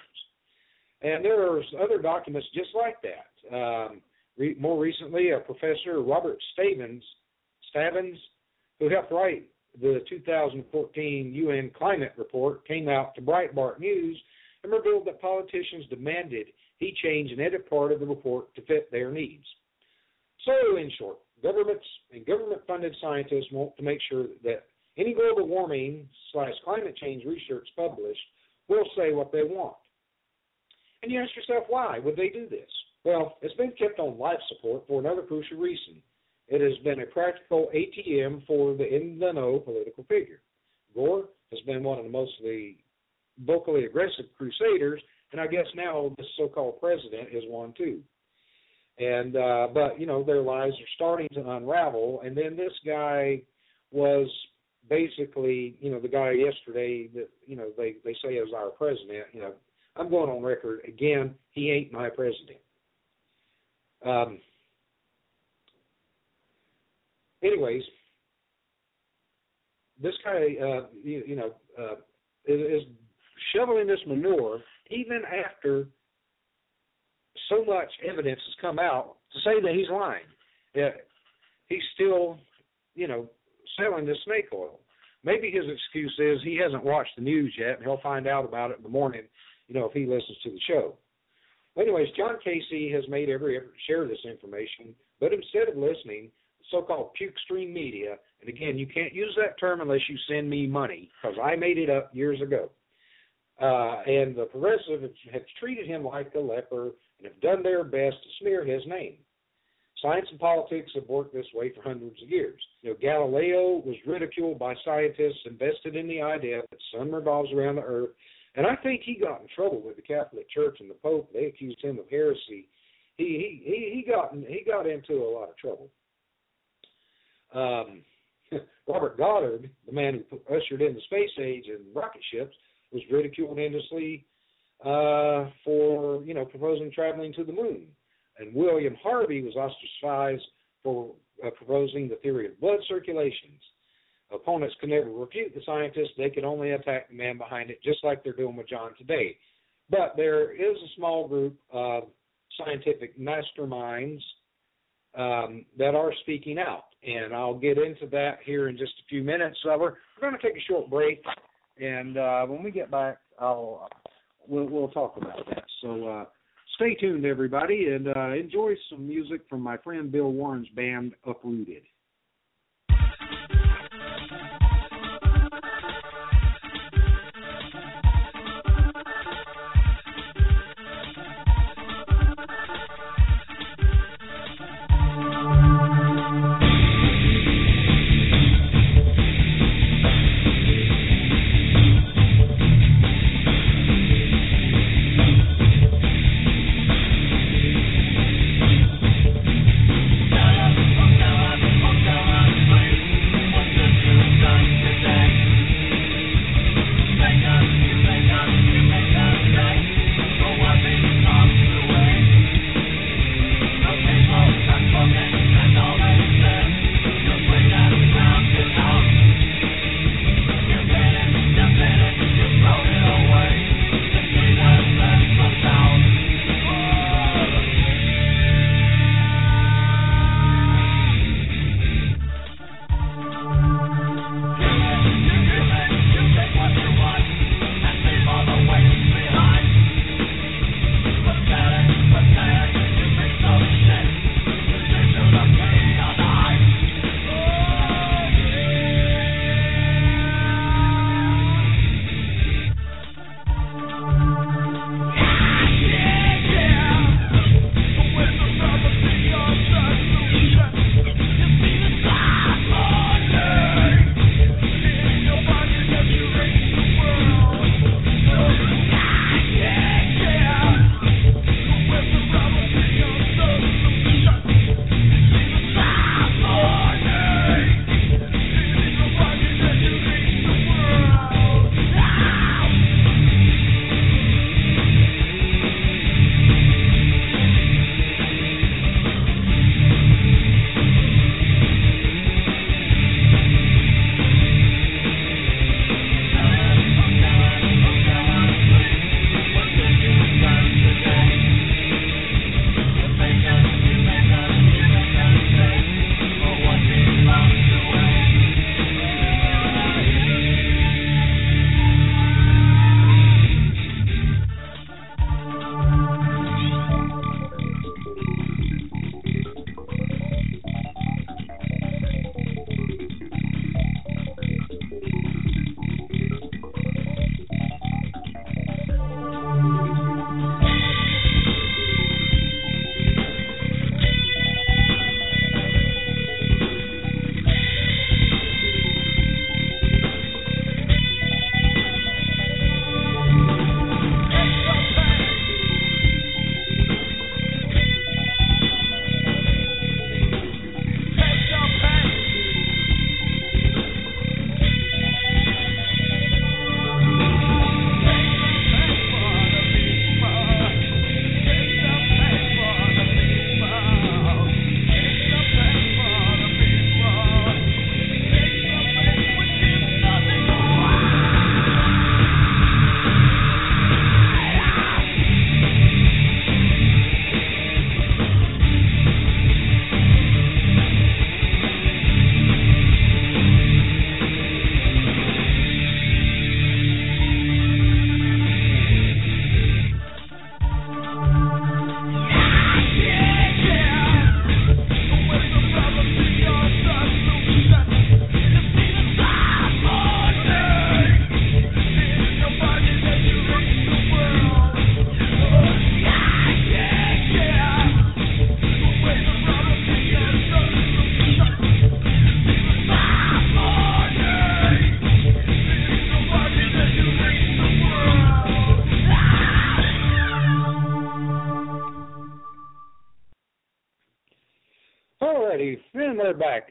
And there are other documents just like that. Um, re- more recently, a professor, Robert Stavins, Stavins, who helped write the 2014 UN climate report, came out to Breitbart News and revealed that politicians demanded he change an edit part of the report to fit their needs. So, in short, governments and government-funded scientists want to make sure that any global warming slash climate change research published will say what they want. And you ask yourself, why would they do this? Well, it's been kept on life support for another crucial reason. It has been a practical ATM for the in the know political figure. Gore has been one of the mostly vocally aggressive crusaders, and I guess now this so-called president is one too. And uh, but you know their lies are starting to unravel, and then this guy was basically you know the guy yesterday that you know they they say is our president. You know I'm going on record again. He ain't my president. Um, anyways, this guy, uh, you, you know, uh, is, is shoveling this manure even after so much evidence has come out to say that he's lying. Yeah, he's still, you know, selling this snake oil. Maybe his excuse is he hasn't watched the news yet, and he'll find out about it in the morning you know, if he listens to the show. anyways, John Casey has made every effort to share this information, but instead of listening, so-called puke stream media, and again, you can't use that term unless you send me money, because I made it up years ago. Uh, and the progressive have treated him like a leper and have done their best to smear his name. Science and politics have worked this way for hundreds of years. You know, Galileo was ridiculed by scientists invested in the idea that the sun revolves around the earth and I think he got in trouble with the Catholic Church and the Pope. They accused him of heresy. He he he, he got he got into a lot of trouble. Um, (laughs) Robert Goddard, the man who ushered in the space age and rocket ships, was ridiculed endlessly uh, for you know proposing traveling to the moon, and William Harvey was ostracized for uh, proposing the theory of blood circulations. Opponents can never refute the scientist; they can only attack the man behind it, just like they're doing with John today. But there is a small group of scientific masterminds um, that are speaking out, and I'll get into that here in just a few minutes. Uh, we're we're going to take a short break, and uh, when we get back, I'll we'll, we'll talk about that. So uh, stay tuned, everybody, and uh, enjoy some music from my friend Bill Warren's band Uprooted.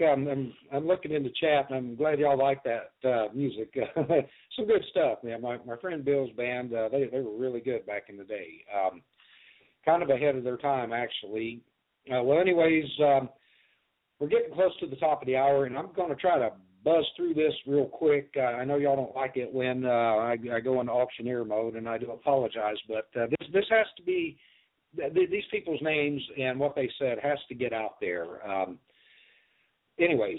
Um, I'm I'm looking in the chat, and I'm glad y'all like that uh, music. (laughs) Some good stuff, man. My my friend Bill's band, uh, they they were really good back in the day. Um, kind of ahead of their time, actually. Uh, well, anyways, um, we're getting close to the top of the hour, and I'm going to try to buzz through this real quick. Uh, I know y'all don't like it when uh, I, I go into auctioneer mode, and I do apologize, but uh, this this has to be th- these people's names and what they said has to get out there. Um, anyways,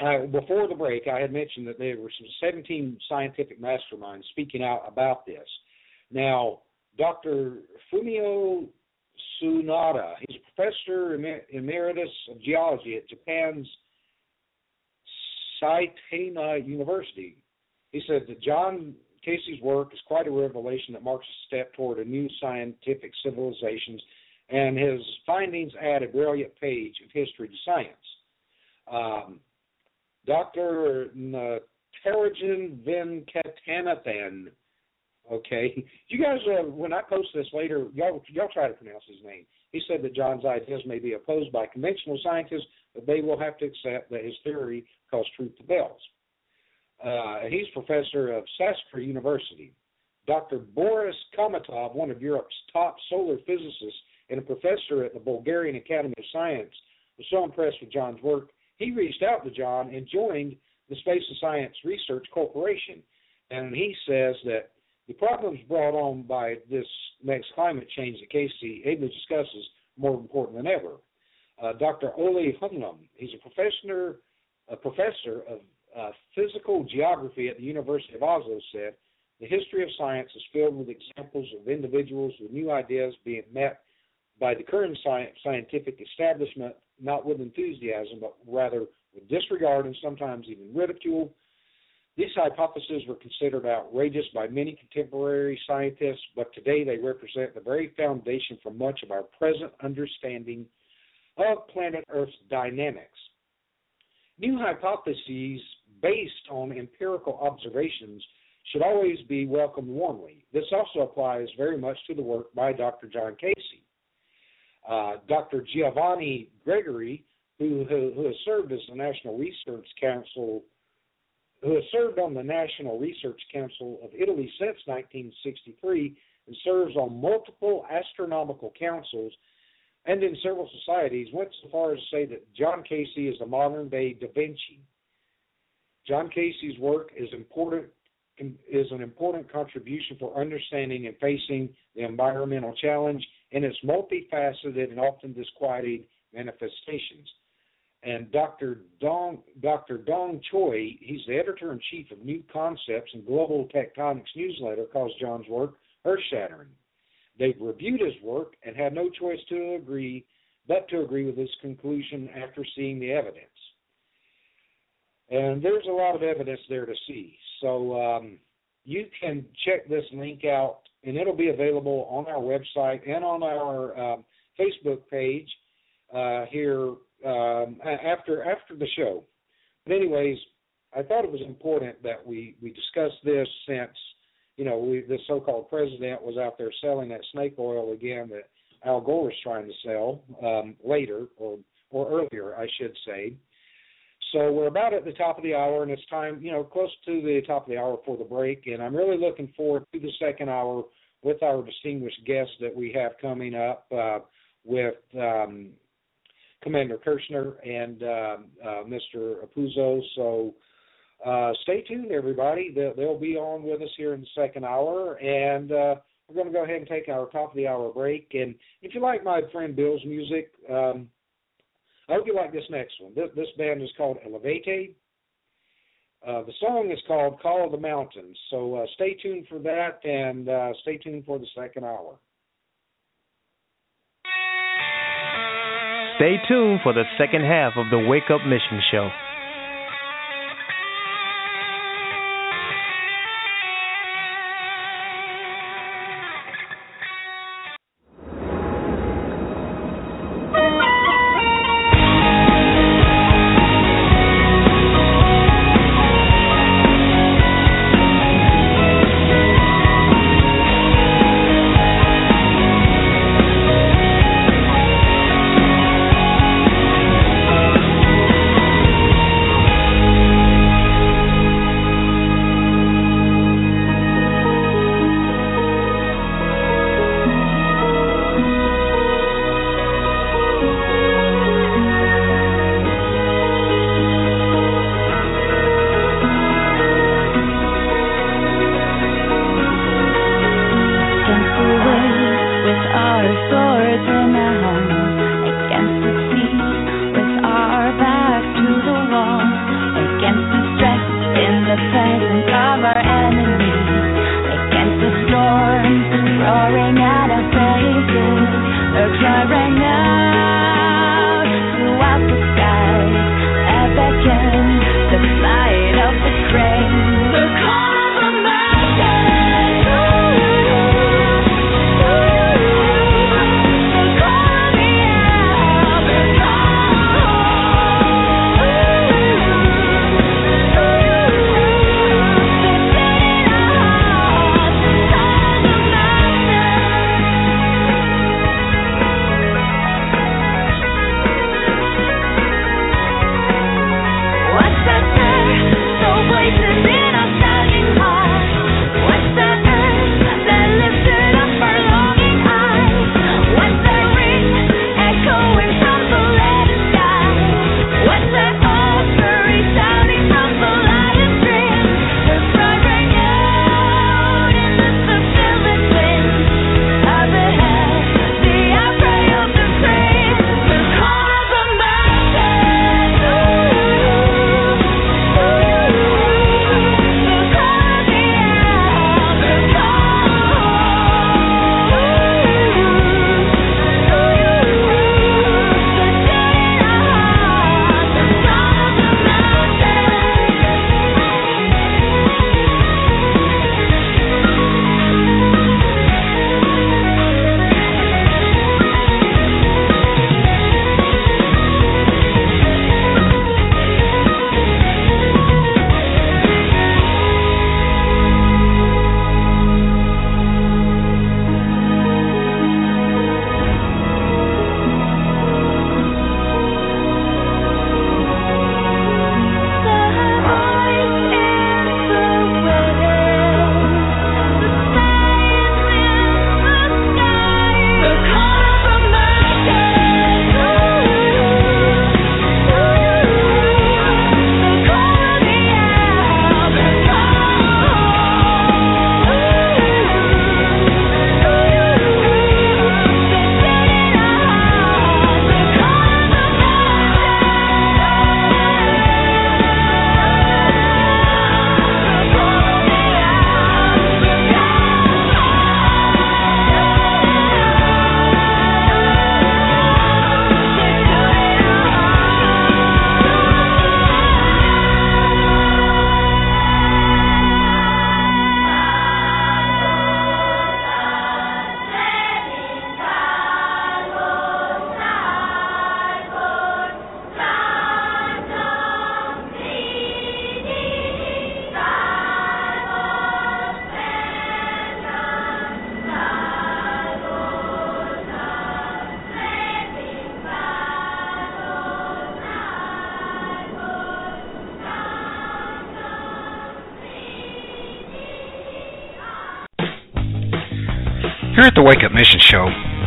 uh, before the break, I had mentioned that there were some 17 scientific masterminds speaking out about this. Now, Dr. Fumio Tsunoda, he's a professor emeritus of geology at Japan's Saitama University. He said that John Casey's work is quite a revelation that marks a step toward a new scientific civilizations, and his findings add a brilliant page of history to science. Um, Dr. Natarajan Venkatanathan, okay, you guys, uh, when I post this later, y'all, y'all try to pronounce his name. He said that John's ideas may be opposed by conventional scientists, but they will have to accept that his theory calls truth to bells. Uh, he's professor of Sastra University. Dr. Boris Komitov, one of Europe's top solar physicists and a professor at the Bulgarian Academy of Science, was so impressed with John's work, he reached out to John and joined the Space and Science Research Corporation. And he says that the problems brought on by this next climate change that Casey ably discusses more important than ever. Uh, Dr. Ole Humlum, he's a professor, a professor of uh, physical geography at the University of Oslo said, the history of science is filled with examples of individuals with new ideas being met by the current scientific establishment, not with enthusiasm, but rather with disregard and sometimes even ridicule. These hypotheses were considered outrageous by many contemporary scientists, but today they represent the very foundation for much of our present understanding of planet Earth's dynamics. New hypotheses based on empirical observations should always be welcomed warmly. This also applies very much to the work by Dr. John Casey. Uh, Dr. Giovanni Gregori, who, who, who has served as the National Research Council, who has served on the National Research Council of Italy since 1963 and serves on multiple astronomical councils and in several societies, went so far as to say that John Casey is a modern day Da Vinci. John Casey's work is important is an important contribution for understanding and facing the environmental challenge in its multifaceted and often disquieting manifestations. And Dr. Dong, Dr. Dong Choi, he's the editor in chief of New Concepts and Global Tectonics newsletter, calls John's work earth shattering. They've reviewed his work and had no choice to agree but to agree with his conclusion after seeing the evidence. And there's a lot of evidence there to see. So um, you can check this link out, and it'll be available on our website and on our um, Facebook page uh, here um, after after the show. But anyways, I thought it was important that we we discuss this since you know we, the so-called president was out there selling that snake oil again that Al Gore is trying to sell um, later or or earlier, I should say. So we're about at the top of the hour, and it's time, you know, close to the top of the hour for the break. And I'm really looking forward to the second hour with our distinguished guests that we have coming up uh, with um, Commander Kerchner and uh, uh, Mr. Apuzzo. So uh, stay tuned, everybody. They'll, they'll, be on with us here in the second hour, and uh, we're going to go ahead and take our top of the hour break. And if you like my friend Bill's music, um, I hope you like this next one. This, this band is called Elevate. Uh, the song is called Call of the Mountains. So uh, stay tuned for that and uh, stay tuned for the second hour. Stay tuned for the second half of the Wake Up Mission Show.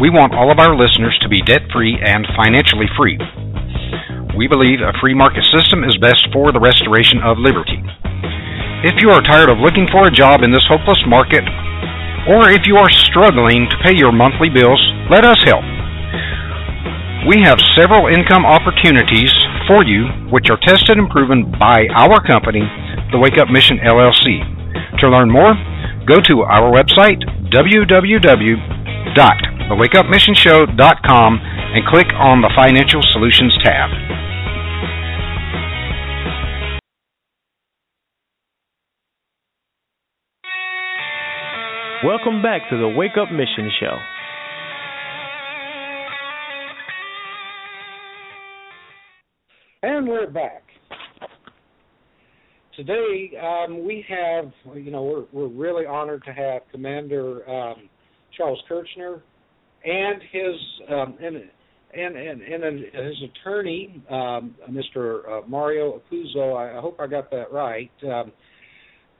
We want all of our listeners to be debt free and financially free. We believe a free market system is best for the restoration of liberty. If you are tired of looking for a job in this hopeless market, or if you are struggling to pay your monthly bills, let us help. We have several income opportunities for you which are tested and proven by our company, the Wake Up Mission LLC. To learn more, go to our website, www.thewakeupmissionshow.com, and click on the Financial Solutions tab. Welcome back to the Wake Up Mission Show. And we're back. Today um, we have, you know, we're we're really honored to have Commander um, Charles Kerchner and his um, and and and, and his attorney, um, Mr. Uh, Mario Apuzzo. I, hope I got that right. Um,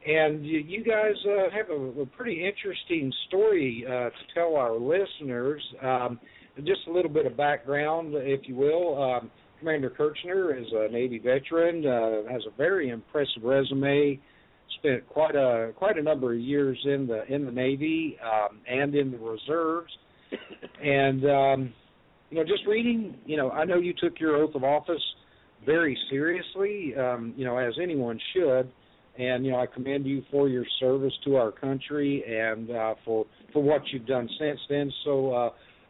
and you, you guys uh, have a, a pretty interesting story uh, to tell our listeners. Um, just a little bit of background, if you will. Um, Commander Kerchner is a Navy veteran, uh, has a very impressive resume. Spent quite a quite a number of years in the in the Navy um, and in the reserves, and um, you know, just reading. You know, I know you took your oath of office very seriously. Um, you know, as anyone should and you know I commend you for your service to our country and uh, for for what you've done since then. So uh,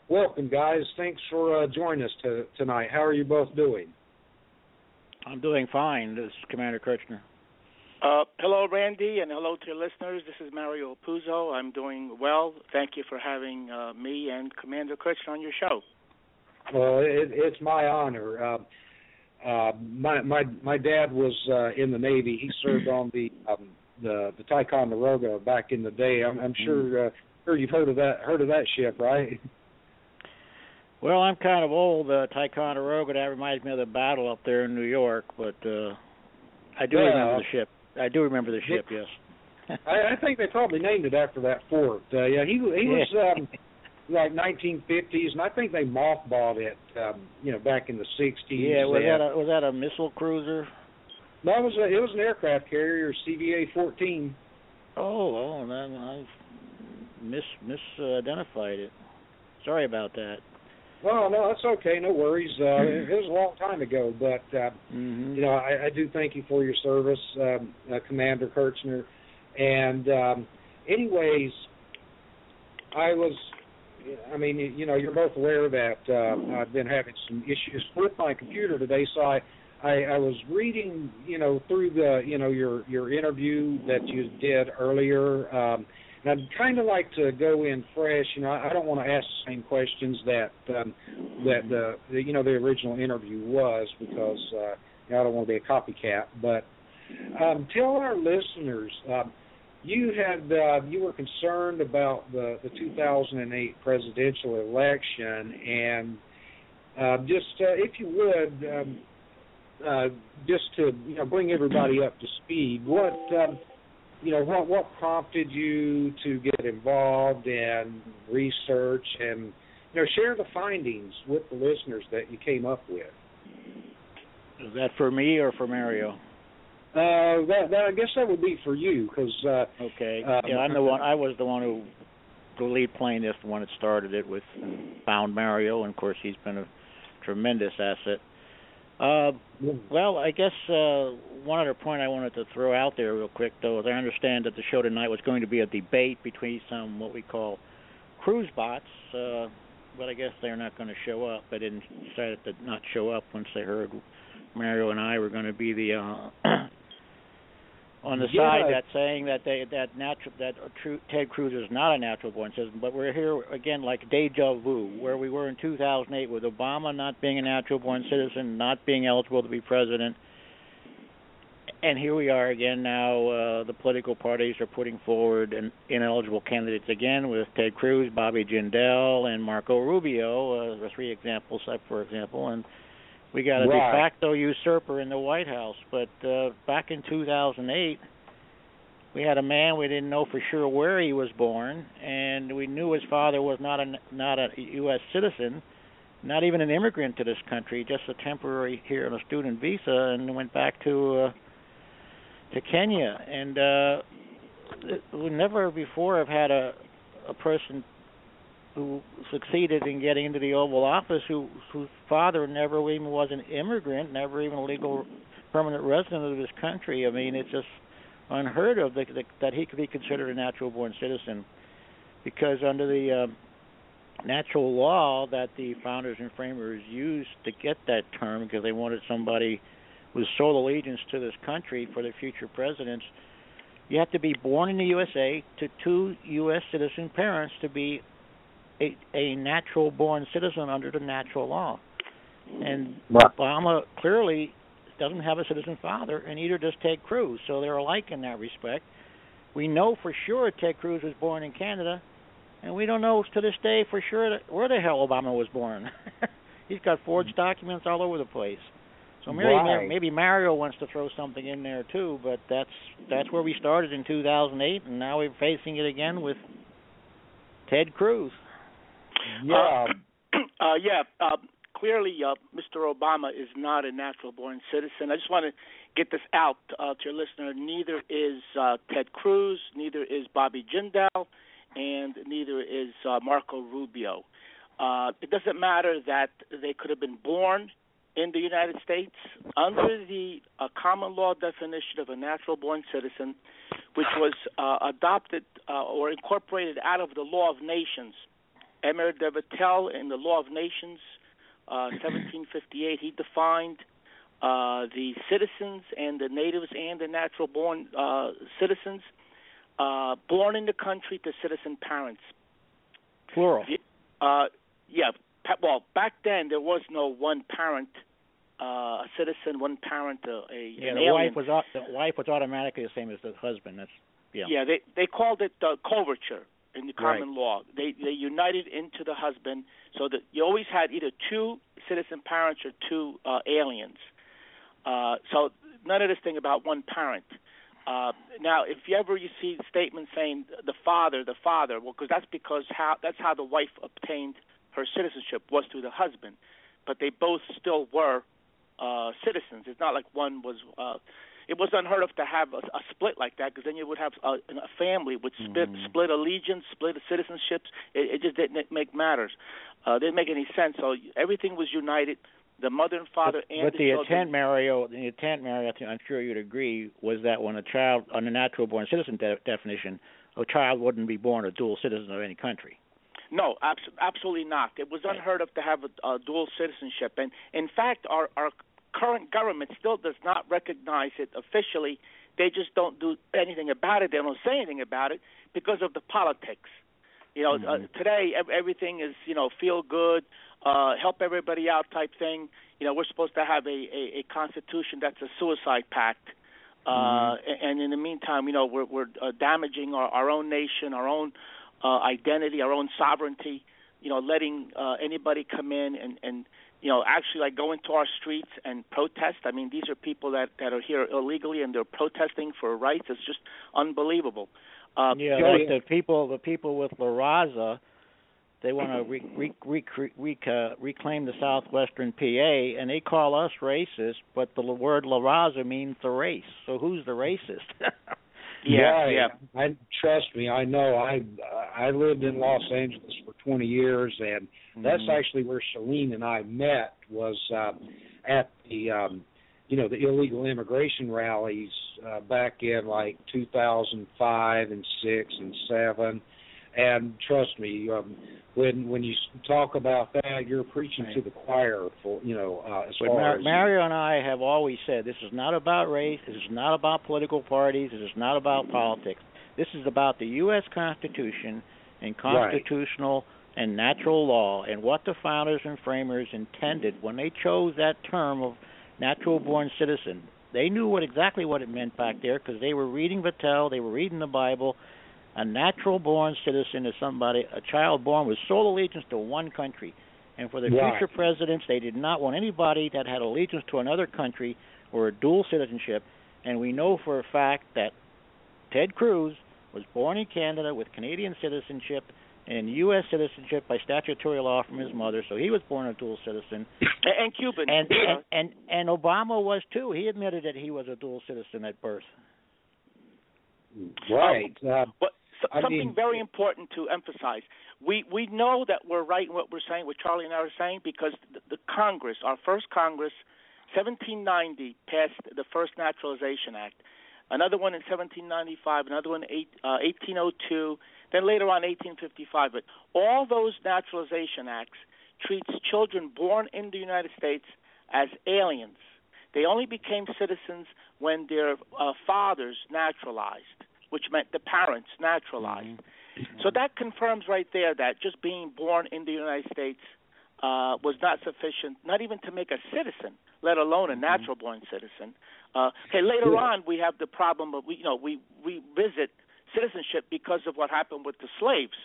welcome, guys. Thanks for uh, joining us to, tonight. How are you both doing? I'm doing fine. This is Commander Kerchner. Uh, hello, Randy, and hello to your listeners. This is Mario Apuzzo. I'm doing well. Thank you for having uh, me and Commander Kerchner on your show. Well, it, it's my honor. Uh, uh, my my my dad was uh, in the Navy. He served on the um, the the Ticonderoga back in the day. I'm, I'm sure uh, sure you've heard of that heard of that ship, right? Well, I'm kind of old. Uh, Ticonderoga that reminds me of the battle up there in New York, but uh, I do Yeah. remember the ship. I do remember the ship. Yes. (laughs) I, I think they probably named it after that fort. Uh, yeah, he he was um, like 1950s, and I think they mothballed it, um, you know, back in the 60s. Yeah, was and- that a was that a missile cruiser? No, it was a, it was an aircraft carrier, CVA-14. Oh, oh, then I mis misidentified it. Sorry about that. Well, no, that's okay. No worries. Uh, it, (laughs) it was a long time ago, but uh, Mm-hmm. you know, I, I do thank you for your service, um, uh, Commander Kerchner. And um, anyways, I was, I mean, you- you know, you're both aware that uh, I've been having some issues with my computer today, so I, I, I was reading, you know, through the, you know, your your interview that you did earlier. Um, and I'd kind of like to go in fresh. You know, I, don't want to ask the same questions that um, that the, the you know the original interview was because uh, you know, I don't want to be a copycat. But um, tell our listeners, um, you had uh, you were concerned about the the 2008 presidential election, and uh, just uh, if you would. Um, uh, just to you know bring everybody up to speed, what um, you know what what prompted you to get involved in research and you know share the findings with the listeners that you came up with. Is that for me or for Mario? Uh, that, that I guess that would be for you because uh, Okay. Um, yeah, I'm the one. I was the one who, the lead plaintiff, the one that started it with found Mario, and of course he's been a tremendous asset. Uh, well, I guess uh, one other point I wanted to throw out there real quick, though, is I understand that the show tonight was going to be a debate between some what we call cruise bots, uh, but I guess they're not going to show up. They didn't decided to not show up once they heard Mario and I were going to be the uh, (clears throat) on the Yeah. side that's saying that they that natural that true, Ted Cruz is not a natural born citizen, but we're here again like deja vu, where we were in 2008 with Obama not being a natural born citizen, not being eligible to be president, and here we are again now. Uh, the political parties are putting forward an ineligible candidates again with Ted Cruz, Bobby Jindal, and Marco Rubio, uh, the three examples, uh, for example, and we got a Right. de facto usurper in the White House. But uh, back in 2008, we had a man we didn't know for sure where he was born, and we knew his father was not a not a U.S. citizen, not even an immigrant to this country, just a temporary here on a student visa, and went back to uh, to Kenya. And uh, we never before have had a a person who succeeded in getting into the Oval Office who whose father never even was an immigrant, never even a legal permanent resident of this country. I mean, it's just unheard of that, that, that he could be considered a natural born citizen because under the uh, natural law that the founders and framers used to get that term because they wanted somebody with sole allegiance to this country for their future presidents you have to be born in the USA to two U.S. citizen parents to be a, a natural born citizen under the natural law. And Obama clearly doesn't have a citizen father, and neither does Ted Cruz. So they're alike in that respect. We know for sure Ted Cruz was born in Canada, and we don't know to this day for sure that, where the hell Obama was born. (laughs) He's got forged mm-hmm. documents all over the place. So maybe Right. maybe Mario wants to throw something in there too, but that's that's where we started in 2008, and now we're facing it again with Ted Cruz. Yeah. (clears throat) uh, yeah. Uh, clearly, uh, Mr. Obama is not a natural-born citizen. I just want to get this out uh, to your listener. Neither is uh, Ted Cruz, neither is Bobby Jindal, and neither is uh, Marco Rubio. Uh, it doesn't matter that they could have been born in the United States under the uh, common law definition of a natural-born citizen, which was uh, adopted uh, or incorporated out of the Law of Nations. Emer de Vattel in the Law of Nations, uh, (laughs) 1758, he defined uh, the citizens and the natives and the natural-born uh, citizens uh, born in the country to citizen parents. Plural. Uh, yeah. Well, back then there was no one parent, uh, a citizen, one parent, uh, a Yeah, the alien. wife was the wife was automatically the same as the husband. That's yeah. Yeah, they they called it uh, coverture in the Right. common law. They they united into the husband, so that you always had either two citizen parents or two uh, aliens. Uh, so none of this thing about one parent. Uh, now, if you ever you see statements saying the father, the father, well, because that's because how that's how the wife obtained her citizenship was through the husband, but they both still were uh, citizens. It's not like one was. Uh, it was unheard of to have a, a split like that because then you would have a, a family would split split allegiance, split citizenships. It, it just didn't make matters. Uh, didn't make any sense. So everything was united. The mother and father and But the the intent, Mario, the intent, Mario, I think- I'm sure you'd agree, was that when a child, on the natural born citizen de- definition, a child wouldn't be born a dual citizen of any country. No, abs- absolutely not. It was unheard of to have a, a dual citizenship, and in fact, our our current government still does not recognize it officially. They just don't do anything about it. They don't say anything about it because of the politics. You know, uh, today everything is you know feel good, uh, help everybody out type thing. You know, we're supposed to have a a, a constitution that's a suicide pact. Uh, a- and in the meantime, you know, we're we're uh, damaging our, our own nation, our own uh, identity, our own sovereignty. You know, letting uh, anybody come in and and you know actually like go into our streets and protest. I mean, these are people that that are here illegally and they're protesting for rights. It's just unbelievable. Uh, yeah, like the people, the people with La Raza, they want to re, re, re, re, uh, reclaim the southwestern PA, and they call us racist, but the word La Raza means the race. So who's the racist? (laughs) Yeah, Right. yeah. I trust me. I know. I I lived in Los Angeles for 20 years, and that's Mhm. actually where Shalene and I met. Was uh, at the um, you know the illegal immigration rallies uh, back in like 2005 and six and seven. And trust me, um, when when you talk about that, you're preaching to the choir. For you know, uh, as But far Mar- as Mario and I have always said this is not about race. This is not about political parties. This is not about politics. This is about the U.S. Constitution and Right. constitutional and natural law and what the founders and framers intended when they chose that term of natural-born citizen. They knew what exactly what it meant back there because they were reading Vattel, they were reading the Bible. A natural-born citizen is somebody, a child born with sole allegiance to one country. And for the Right. future presidents, they did not want anybody that had allegiance to another country or a dual citizenship. And we know for a fact that Ted Cruz was born in Canada with Canadian citizenship and U.S. citizenship by statutory law from his mother, so he was born a dual citizen. And Cuban. And and and, and Obama was too. He admitted that he was a dual citizen at birth. Right. Uh, but so, I something mean- very important to emphasize. We we know that we're right in what we're saying, what Charlie and I are saying, because the, the Congress, our first Congress, 1790, passed the first Naturalization Act. Another one in 1795, another one in eight, uh, 1802, then later on 1855. But all those naturalization acts treats children born in the United States as aliens. They only became citizens when their uh, fathers naturalized, which meant the parents naturalized. So that confirms right there that just being born in the United States uh, was not sufficient, not even to make a citizen, let alone a natural-born citizen. Uh, okay, later on we have the problem of we, you know, we revisit citizenship because of what happened with the slaves,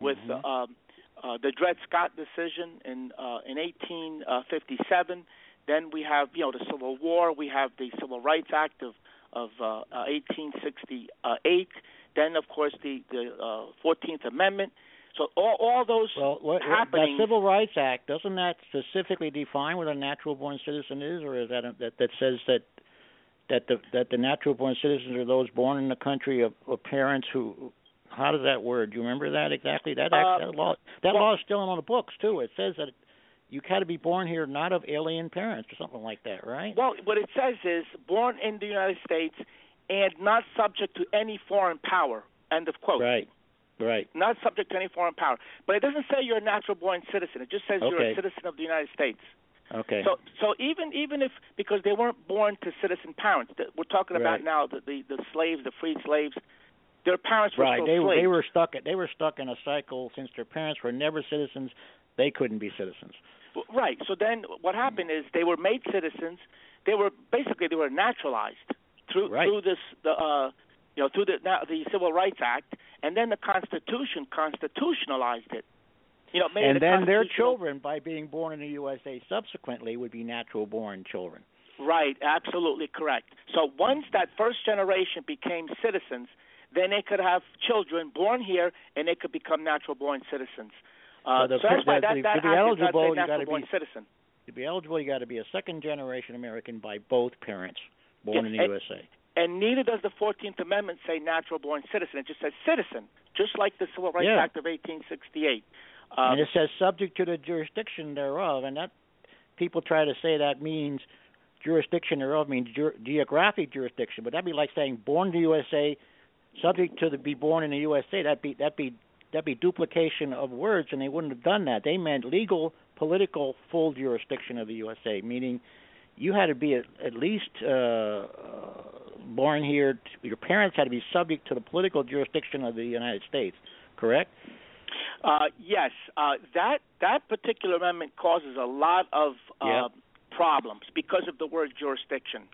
with uh, um, uh, the Dred Scott decision in uh, in 1857. Then we have you know the Civil War. We have the Civil Rights Act of of uh, uh, 1868. Then of course the the uh, 14th Amendment. So all all those Well, what, happening. that Civil Rights Act doesn't that specifically define what a natural-born citizen is, or is that a, that that says that that the that the natural-born citizens are those born in the country of, of parents who? How does that word? Do you remember that exactly? That act, Uh, that law that well- law is still on the books too. It says that you got to be born here not of alien parents or something like that, right? Well, what it says is born in the United States and not subject to any foreign power. End of quote. Right. Right. Not subject to any foreign power. But it doesn't say you're a natural born citizen. It just says you're a citizen of the United States. Okay. So so even even if because they weren't born to citizen parents, that we're talking about Right. now the, the the slaves, the freed slaves, their parents were right. still They slaves. they were stuck they were stuck in a cycle since their parents were never citizens. They couldn't be citizens. Right. So then what happened is they were made citizens. They were basically they were naturalized through Right. through this the uh you know through the now the Civil Rights Act and then the Constitution constitutionalized it. You know, made and then their children, by being born in the USA subsequently, would be natural born children. Right, absolutely correct. So once that first generation became citizens, then they could have children born here and they could become natural born citizens. Uh, So so that's why per- that, to be eligible, you natural born be- citizen. To be eligible, you got to be a second generation American by both parents born in the and- USA. And neither does the 14th Amendment say natural born citizen. It just says citizen, just like the Civil Rights Yeah. Act of 1868. Um, and it says subject to the jurisdiction thereof, and that people try to say that means jurisdiction thereof means ge- geographic jurisdiction, but that'd be like saying born in the USA, subject to the be born in the USA. That'd be that'd be that'd be duplication of words, and they wouldn't have done that. They meant legal, political, full jurisdiction of the USA, meaning you had to be at, at least uh, uh, born here. Your parents had to be subject to the political jurisdiction of the United States. Correct? Uh, yes, uh, that that particular amendment causes a lot of uh, Yeah. problems because of the word jurisdiction.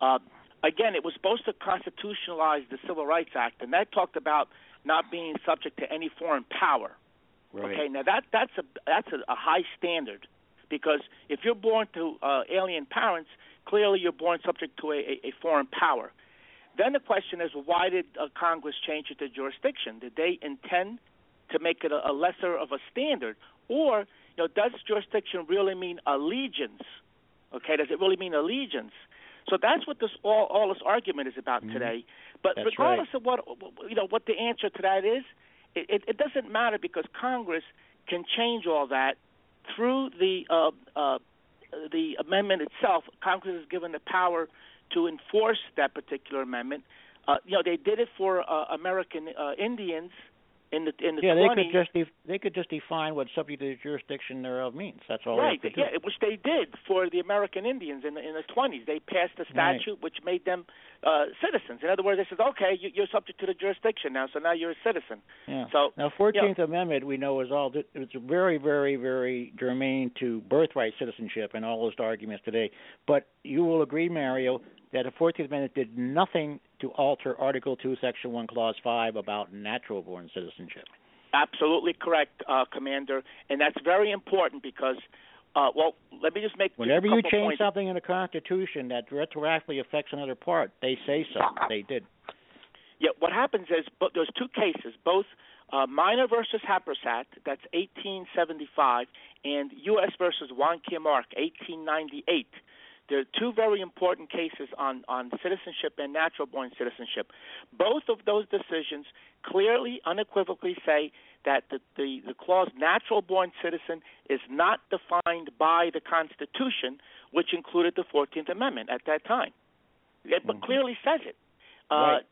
Uh, again, it was supposed to constitutionalize the Civil Rights Act, and that talked about not being subject to any foreign power. Right. Okay, now that that's a that's a, a high standard because if you're born to uh, alien parents, clearly you're born subject to a, a, foreign power. Then the question is, why did uh, Congress change it to jurisdiction? Did they intend to make it a, a lesser of a standard, or you know, does jurisdiction really mean allegiance? Okay, does it really mean allegiance? So that's what this all all this argument is about today. But That's regardless of what you know, what the answer to that is, it, it, it doesn't matter because Congress can change all that through the uh, uh, the amendment itself. Congress is given the power to enforce that particular amendment. Uh, you know, they did it for uh, American uh, Indians in the in the yeah, 20s. they could just def- they could just define what subject to the jurisdiction thereof means. That's all right, they have to yeah, which they did for the American Indians in the in the 20s. They passed a Right. statute which made them uh, citizens. In other words, they said, okay, you, you're subject to the jurisdiction now, so now you're a citizen. Yeah. So now, Fourteenth Amendment, we know is all it's very, very, very germane to birthright citizenship and all those arguments today. But you will agree, Mario, that the Fourteenth Amendment did nothing to alter Article Two, Section One, Clause Five about natural-born citizenship. Absolutely correct, uh, Commander, and that's very important because, uh, well, let me just make Whenever you change points. something in the Constitution that retroactively affects another part, they say so. They did. Yeah, what happens is but there's two cases, both uh, Minor versus Happersett, that's 1875, and U.S. versus Juan Mark, 1898. There are two very important cases on, on citizenship and natural born citizenship. Both of those decisions clearly, unequivocally say that the, the, the clause natural born citizen is not defined by the Constitution, which included the 14th Amendment at that time. It mm-hmm. clearly says it. Uh, right.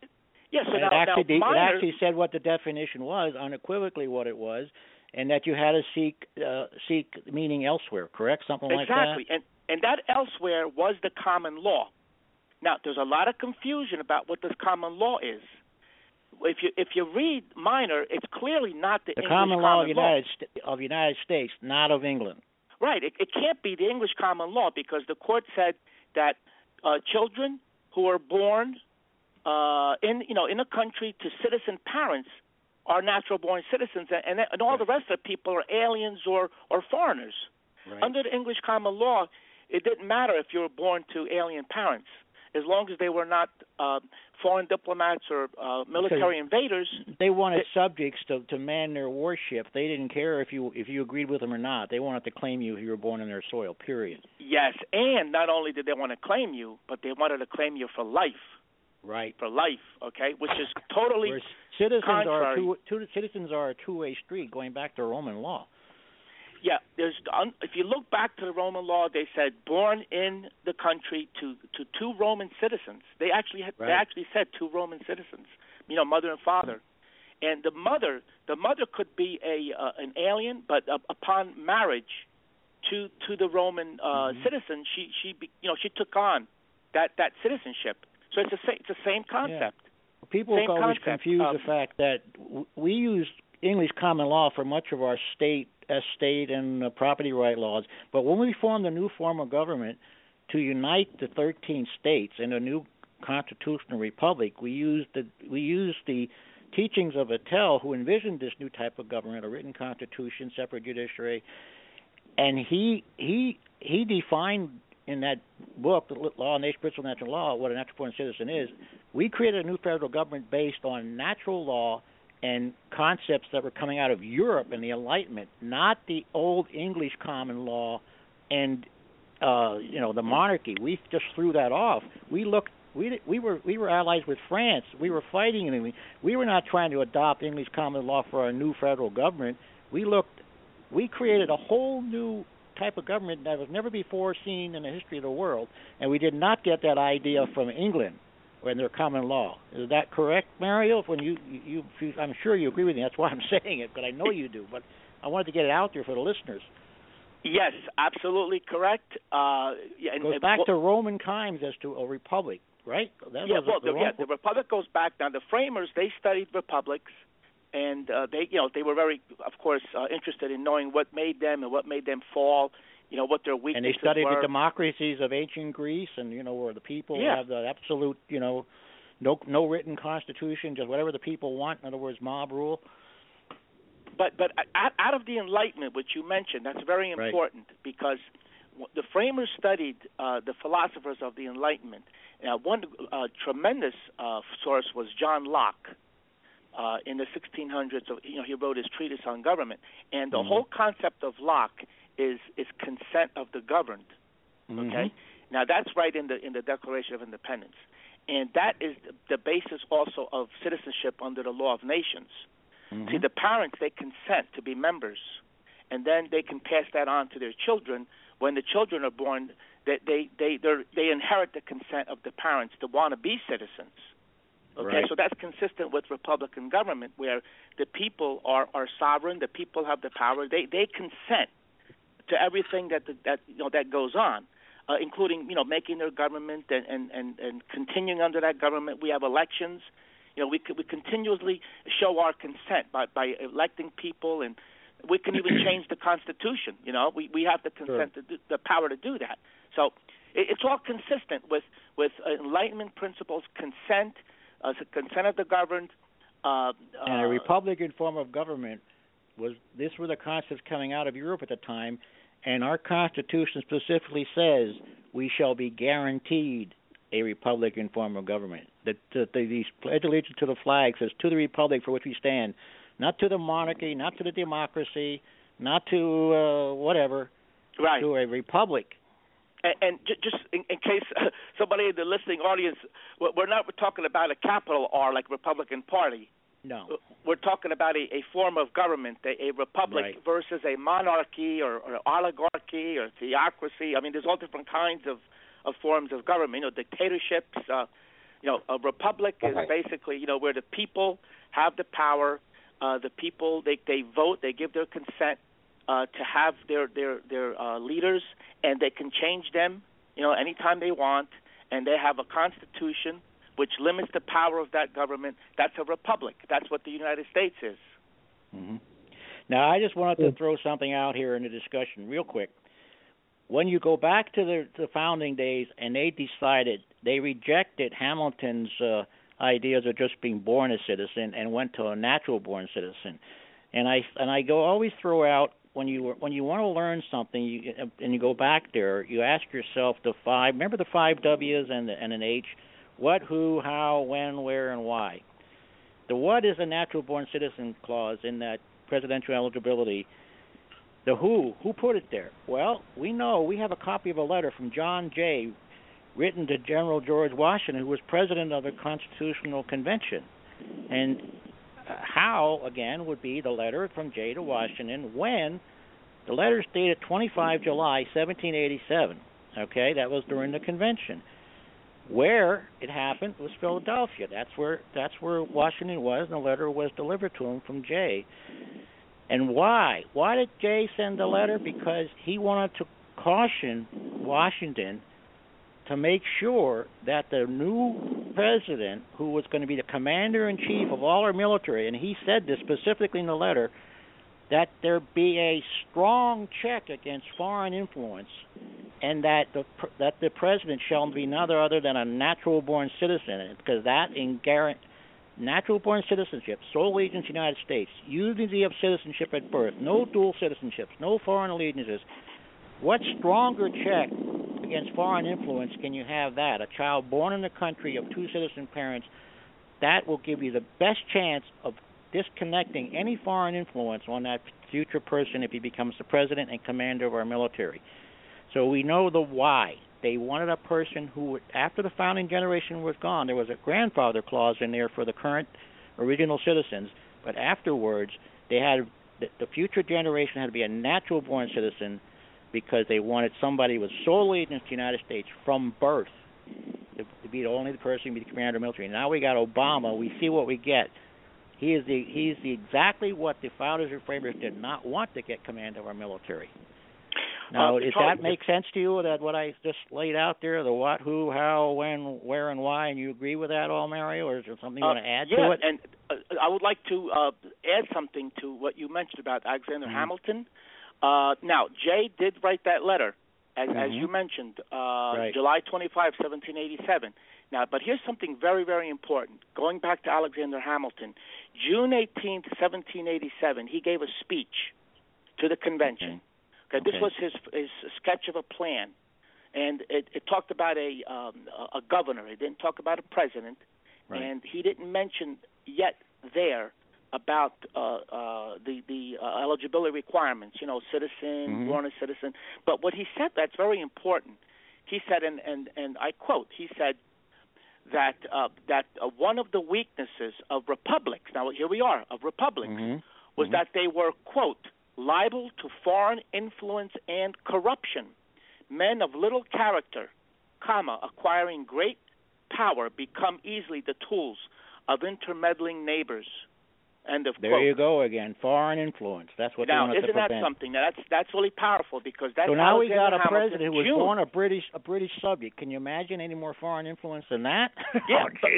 Yes, yeah, so it, actually, now, it actually said what the definition was, unequivocally what it was, and that you had to seek uh, seek meaning elsewhere. Correct, something exactly. like that. Exactly, and and that elsewhere was the common law. Now, there's a lot of confusion about what this common law is. If you if you read Minor, it's clearly not the, the English common law of United St- of United States, not of England. Right. It, it can't be the English common law because the court said that uh, children who are born uh, in you know in a country to citizen parents are natural born citizens, and and all the rest of the people are aliens or or foreigners. Right. Under the English common law, it didn't matter if you were born to alien parents, as long as they were not uh, foreign diplomats or uh, military because invaders. They wanted subjects to to man their warship. They didn't care if you if you agreed with them or not. They wanted to claim you if you were born in their soil. Period. Yes, and not only did they want to claim you, but they wanted to claim you for life. Right. For life, okay, which is totally Whereas citizens contrary. are two, two citizens are a two-way street going back to Roman law. Yeah, there's if you look back to the Roman law, they said born in the country to to two Roman citizens. They actually had, right. they actually said two Roman citizens. You know, mother and father. And the mother, the mother could be a uh, an alien, but uh, upon marriage to to the Roman uh, mm-hmm. citizen, she she be, you know she took on that that citizenship. So it's the same it's the same concept. Yeah. People same always concept. confuse um, the fact that w- we use English common law for much of our state, estate, and uh, property right laws. But when we formed a new form of government to unite the 13 states in a new constitutional republic, we used the we used the teachings of Vattel, who envisioned this new type of government, a written constitution, separate judiciary, and he he he defined in that book, the Law of Nation, Principle of Natural Law, what a natural born citizen is. We created a new federal government based on natural law and concepts that were coming out of Europe and the Enlightenment, not the old English common law and uh, you know the monarchy. We just threw that off. We looked. We we were we were allies with France. We were fighting and we were not trying to adopt English common law for our new federal government. We looked. We created a whole new type of government that was never before seen in the history of the world, and we did not get that idea from England when their common law. Is that correct, Mario? When you, you, you, I'm sure you agree with me. That's why I'm (laughs) saying it, but I know you do. But I wanted to get it out there for the listeners. Yes, absolutely correct. Uh, yeah, it goes and, back well, to Roman times as to a republic, right? That yeah, well, the, the, yeah, the republic goes back. Now, the framers they studied republics, and uh, they, you know, they were very, of course, uh, interested in knowing what made them and what made them fall you know what their weaknesses and they studied were. the democracies of ancient Greece, and you know where the people yeah. have the absolute, you know, no no written constitution, just whatever the people want. In other words, mob rule. But but out of the Enlightenment, which you mentioned, that's very important right. because the framers studied uh, the philosophers of the Enlightenment. Now, one uh, tremendous uh, source was John Locke. Uh, in the 1600s, you know, he wrote his treatise on government, and the mm-hmm. whole concept of Locke is is consent of the governed. Mm-hmm. Okay, now that's right in the in the Declaration of Independence, and that is the basis also of citizenship under the law of nations. Mm-hmm. See, the parents they consent to be members, and then they can pass that on to their children. When the children are born, they they they they inherit the consent of the parents to want to be citizens. Okay, right. so that's consistent with Republican government, where the people are are sovereign, the people have the power, they they consent to everything that the, that you know that goes on, uh, including you know making their government and, and and and continuing under that government. We have elections. You know, we we continuously show our consent by by electing people, and we can even (clears throat) change the constitution. You know, we we have the consent sure. to do, the power to do that. So it, it's all consistent with with Enlightenment principles, consent, uh, consent of the governed. Uh, and a uh, republican form of government was this were the concepts coming out of Europe at the time and our Constitution specifically says we shall be guaranteed a republican form of government. That the, the, the pledge allegiance to the flag says to the republic for which we stand, not to the monarchy, not to the democracy, not to uh, whatever, right. to a republic. And, and just in, in case (laughs) somebody in the listening audience, we're not talking about a capital R like Republican Party. No. We're talking about a, a form of government, a, a republic right. versus a monarchy or, or oligarchy or theocracy. I mean, there's all different kinds of, of forms of government. You know, dictatorships. Uh, you know, a republic is basically you know where the people have the power. Uh, the people they they vote, they give their consent uh, to have their their their uh, leaders, and they can change them. You know, anytime they want, and they have a constitution which limits the power of that government. That's a republic. That's what the United States is. Mm-hmm. Now, I just wanted to throw something out here in the discussion, real quick. When you go back to the, the founding days, and they decided they rejected Hamilton's uh, ideas of just being born a citizen and went to a natural born citizen. And I and I go always throw out when you when you want to learn something you, and you go back there, you ask yourself the five. Remember the five W's and the, and an H what, who, how, when, where, and why. The what is a natural born citizen clause in that presidential eligibility. The who, who put it there? Well, we know we have a copy of a letter from John Jay written to General George Washington, who was president of the Constitutional Convention. And uh, how, again, would be the letter from Jay to Washington when the letter is dated 25 July 1787. Okay, that was during the convention. Where it happened was Philadelphia. That's where that's where Washington was, and the letter was delivered to him from Jay. And why? Why did Jay send the letter? Because he wanted to caution Washington to make sure that the new president, who was going to be the commander in chief of all our military, and he said this specifically in the letter, that there be a strong check against foreign influence, and that the that the president shall be none other than a natural born citizen, because that in guarantee natural born citizenship, sole allegiance to the United States, unity of citizenship at birth, no dual citizenships, no foreign allegiances. What stronger check against foreign influence can you have that? A child born in the country of two citizen parents, that will give you the best chance of disconnecting any foreign influence on that future person if he becomes the president and commander of our military. So we know the why. They wanted a person who, after the founding generation was gone, there was a grandfather clause in there for the current original citizens, but afterwards they had the future generation had to be a natural born citizen because they wanted somebody with sole allegiance to the United States from birth to, to be the only person to be the commander of the military. Now we got Obama. We see what we get. He is the he's the exactly what the founders and framers did not want to get command of our military. Now, uh, does that make sense to you? That what I just laid out there, the what, who, how, when, where, and why, and you agree with that all, Mario, or is there something you uh, want to add yeah, to it? and uh, I would like to uh, add something to what you mentioned about Alexander mm-hmm. Hamilton. Uh, now, Jay did write that letter, as, mm-hmm. as you mentioned, uh, right. July 25, 1787. Now, but here's something very, very important. Going back to Alexander Hamilton, June 18, 1787, he gave a speech to the convention. Okay, okay. this was his his sketch of a plan, and it, it talked about a um, a governor. It didn't talk about a president, right. and he didn't mention yet there about uh, uh, the the uh, eligibility requirements. You know, citizen, mm-hmm. born a citizen. But what he said that's very important. He said, and and and I quote. He said that uh, that uh, one of the weaknesses of republics. Now here we are of republics mm-hmm. was mm-hmm. that they were quote liable to foreign influence and corruption. Men of little character, comma, acquiring great power, become easily the tools of intermeddling neighbors. End of there quote. you go again, foreign influence. That's what now, they wanted isn't that something? Now, that's that's really powerful because that's so now we got a Hamilton president who was June. born a British a British subject. Can you imagine any more foreign influence than that? (laughs) Yeah, oh, but-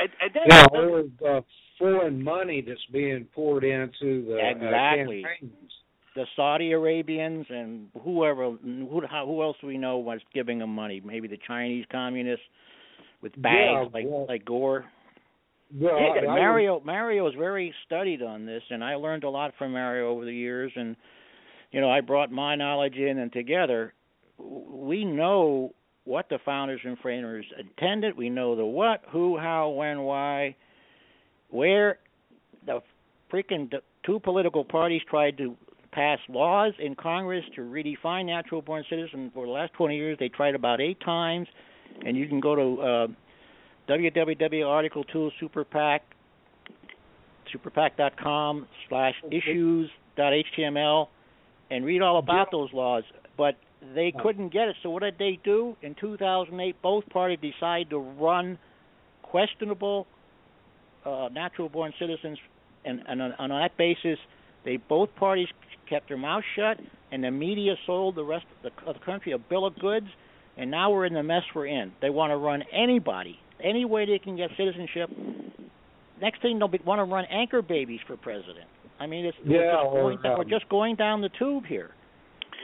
and, and then Yeah, or the foreign money that's being poured into the Exactly. uh, the Saudi Arabians and whoever who how, who else do we know was giving them money? Maybe the Chinese communists with bags Yeah, like well- like Gore. Yeah, I- I Mario Mario is very studied on this, and I learned a lot from Mario over the years. And you know, I brought my knowledge in, and together, we know what the founders and framers intended. We know the what, who, how, when, why, where. The freaking two political parties tried to pass laws in Congress to redefine natural born citizens for the last 20 years. They tried about eight times, and you can go to uh, www article 2 super pac superpac.com slash issues dot html and read all about those laws. But they couldn't get it. So what did they do? In 2008, both parties decided to run questionable uh, natural-born citizens, and, and on, on that basis, they both parties kept their mouths shut, and the media sold the rest of the, of the country a bill of goods, and now we're in the mess we're in. They want to run anybody, any way they can get citizenship. Next thing they'll be, want to run anchor babies for president. I mean, it's, Yeah, we're, just going or, down, um, we're just going down the tube here.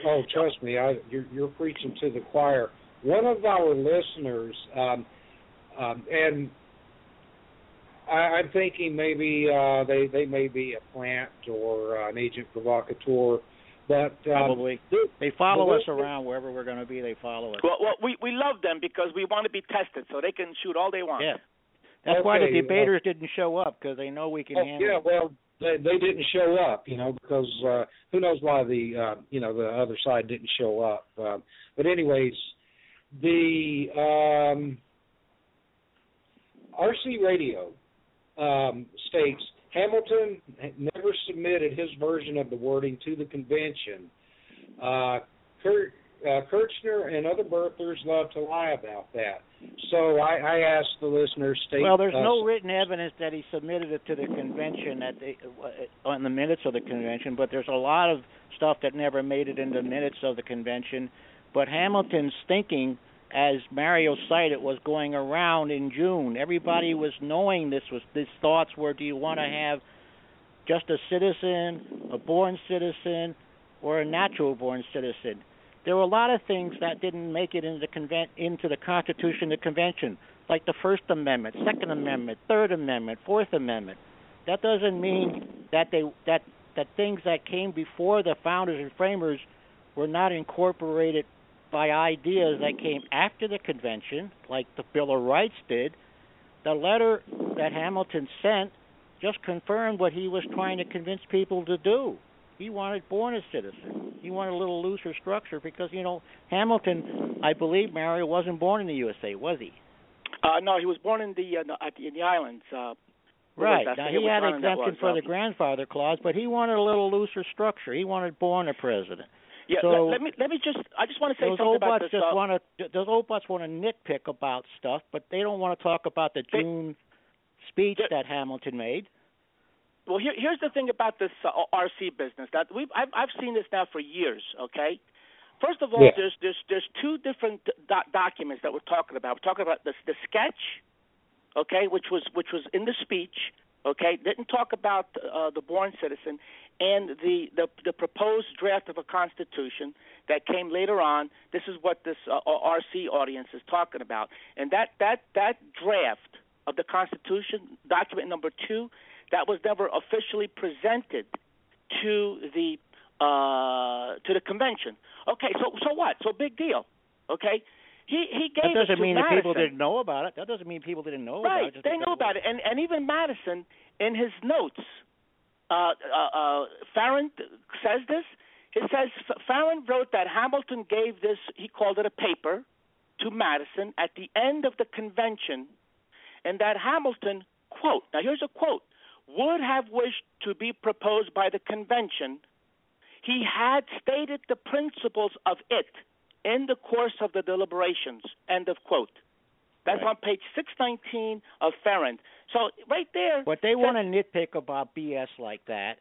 Oh, trust me, I, you're, you're preaching to the choir. One of our listeners, um, um, and I, I'm thinking maybe uh, they they may be a plant or uh, an agent provocateur, but um, Probably. They follow the us around wherever we're going to be. They follow us. Well, well, we we love them because we want to be tested, so they can shoot all they want. Yeah. That's why the Okay, uh, debaters didn't show up because they know we can Oh, handle. yeah, it. well, they they didn't show up, you know, because uh who knows why the uh you know the other side didn't show up. Um but anyways, the um RC Radio um states Hamilton never submitted his version of the wording to the convention. Uh Kurt uh, Kerchner and other birthers love to lie about that. So I, I asked the listeners, state. Well, there's uh, no written evidence that he submitted it to the convention at the, uh, on the minutes of the convention, but there's a lot of stuff that never made it in the minutes of the convention. But Hamilton's thinking, as Mario cited, it was going around in June. Everybody was knowing this was these thoughts were: Do you want to have just a citizen, a born citizen, or a natural-born citizen? There were a lot of things that didn't make it into the conven- into the Constitution, the convention, like the First Amendment, Second Amendment, Third Amendment, Fourth Amendment. That doesn't mean that they that that things that came before the founders and framers were not incorporated by ideas that came after the convention, like the Bill of Rights did. The letter that Hamilton sent just confirmed what he was trying to convince people to do. He wanted born a citizen. He wanted a little looser structure because you know Hamilton, I believe Mario wasn't born in the USA, was he? Uh, no, he was born in the uh, no, the, in the islands. Uh, Right. Now he had exemption was, for uh, the grandfather clause, but he wanted a little looser structure. He wanted born a president. Yeah, so let, let me let me just. I just want to say those something about this. just uh, want to those old butts want to nitpick about stuff, but they don't want to talk about the June speech that Hamilton made. well, here, here's the thing about this uh, RC business that we've I've, I've seen this now for years. Okay, first of all, Yeah. there's there's there's two different do- documents that we're talking about. We're talking about the the sketch, okay, which was which was in the speech. Okay, didn't talk about uh, the born citizen, and the, the the proposed draft of a constitution that came later on. This is what this uh, RC audience is talking about, and that that that draft of the constitution, document number two, that was never officially presented to the uh, to the convention. Okay, so so what? So big deal. Okay, he he gave That it doesn't to mean that people didn't know about it. That doesn't mean people didn't know about Right, it. just they know about it, and and even Madison in his notes, uh, uh, uh, Farrand says this. He says Farrand wrote that Hamilton gave this. He called it a paper to Madison at the end of the convention, and that Hamilton quote. Now here's a quote: would have wished to be proposed by the convention. He had stated the principles of it in the course of the deliberations. End of quote. That's on page 619 of Farrand. So right there. But they want to nitpick about BS like that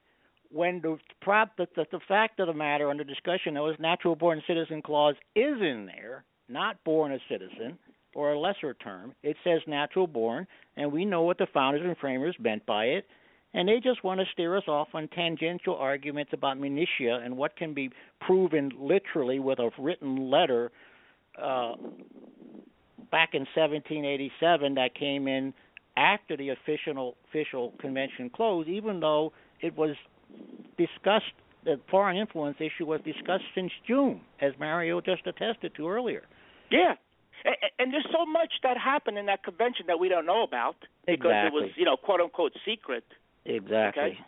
when the prop the, the, the fact of the matter under discussion though is natural born citizen clause is in there, not born a citizen or a lesser term. It says natural born, and we know what the founders and framers meant by it. And they just want to steer us off on tangential arguments about minutia and what can be proven literally with a written letter uh, back in 1787 that came in after the official official convention closed, even though it was discussed. The foreign influence issue was discussed since June, as Mario just attested to earlier. Yeah, and there's so much that happened in that convention that we don't know about because exactly. it was, you know, quote unquote secret. Exactly. Okay.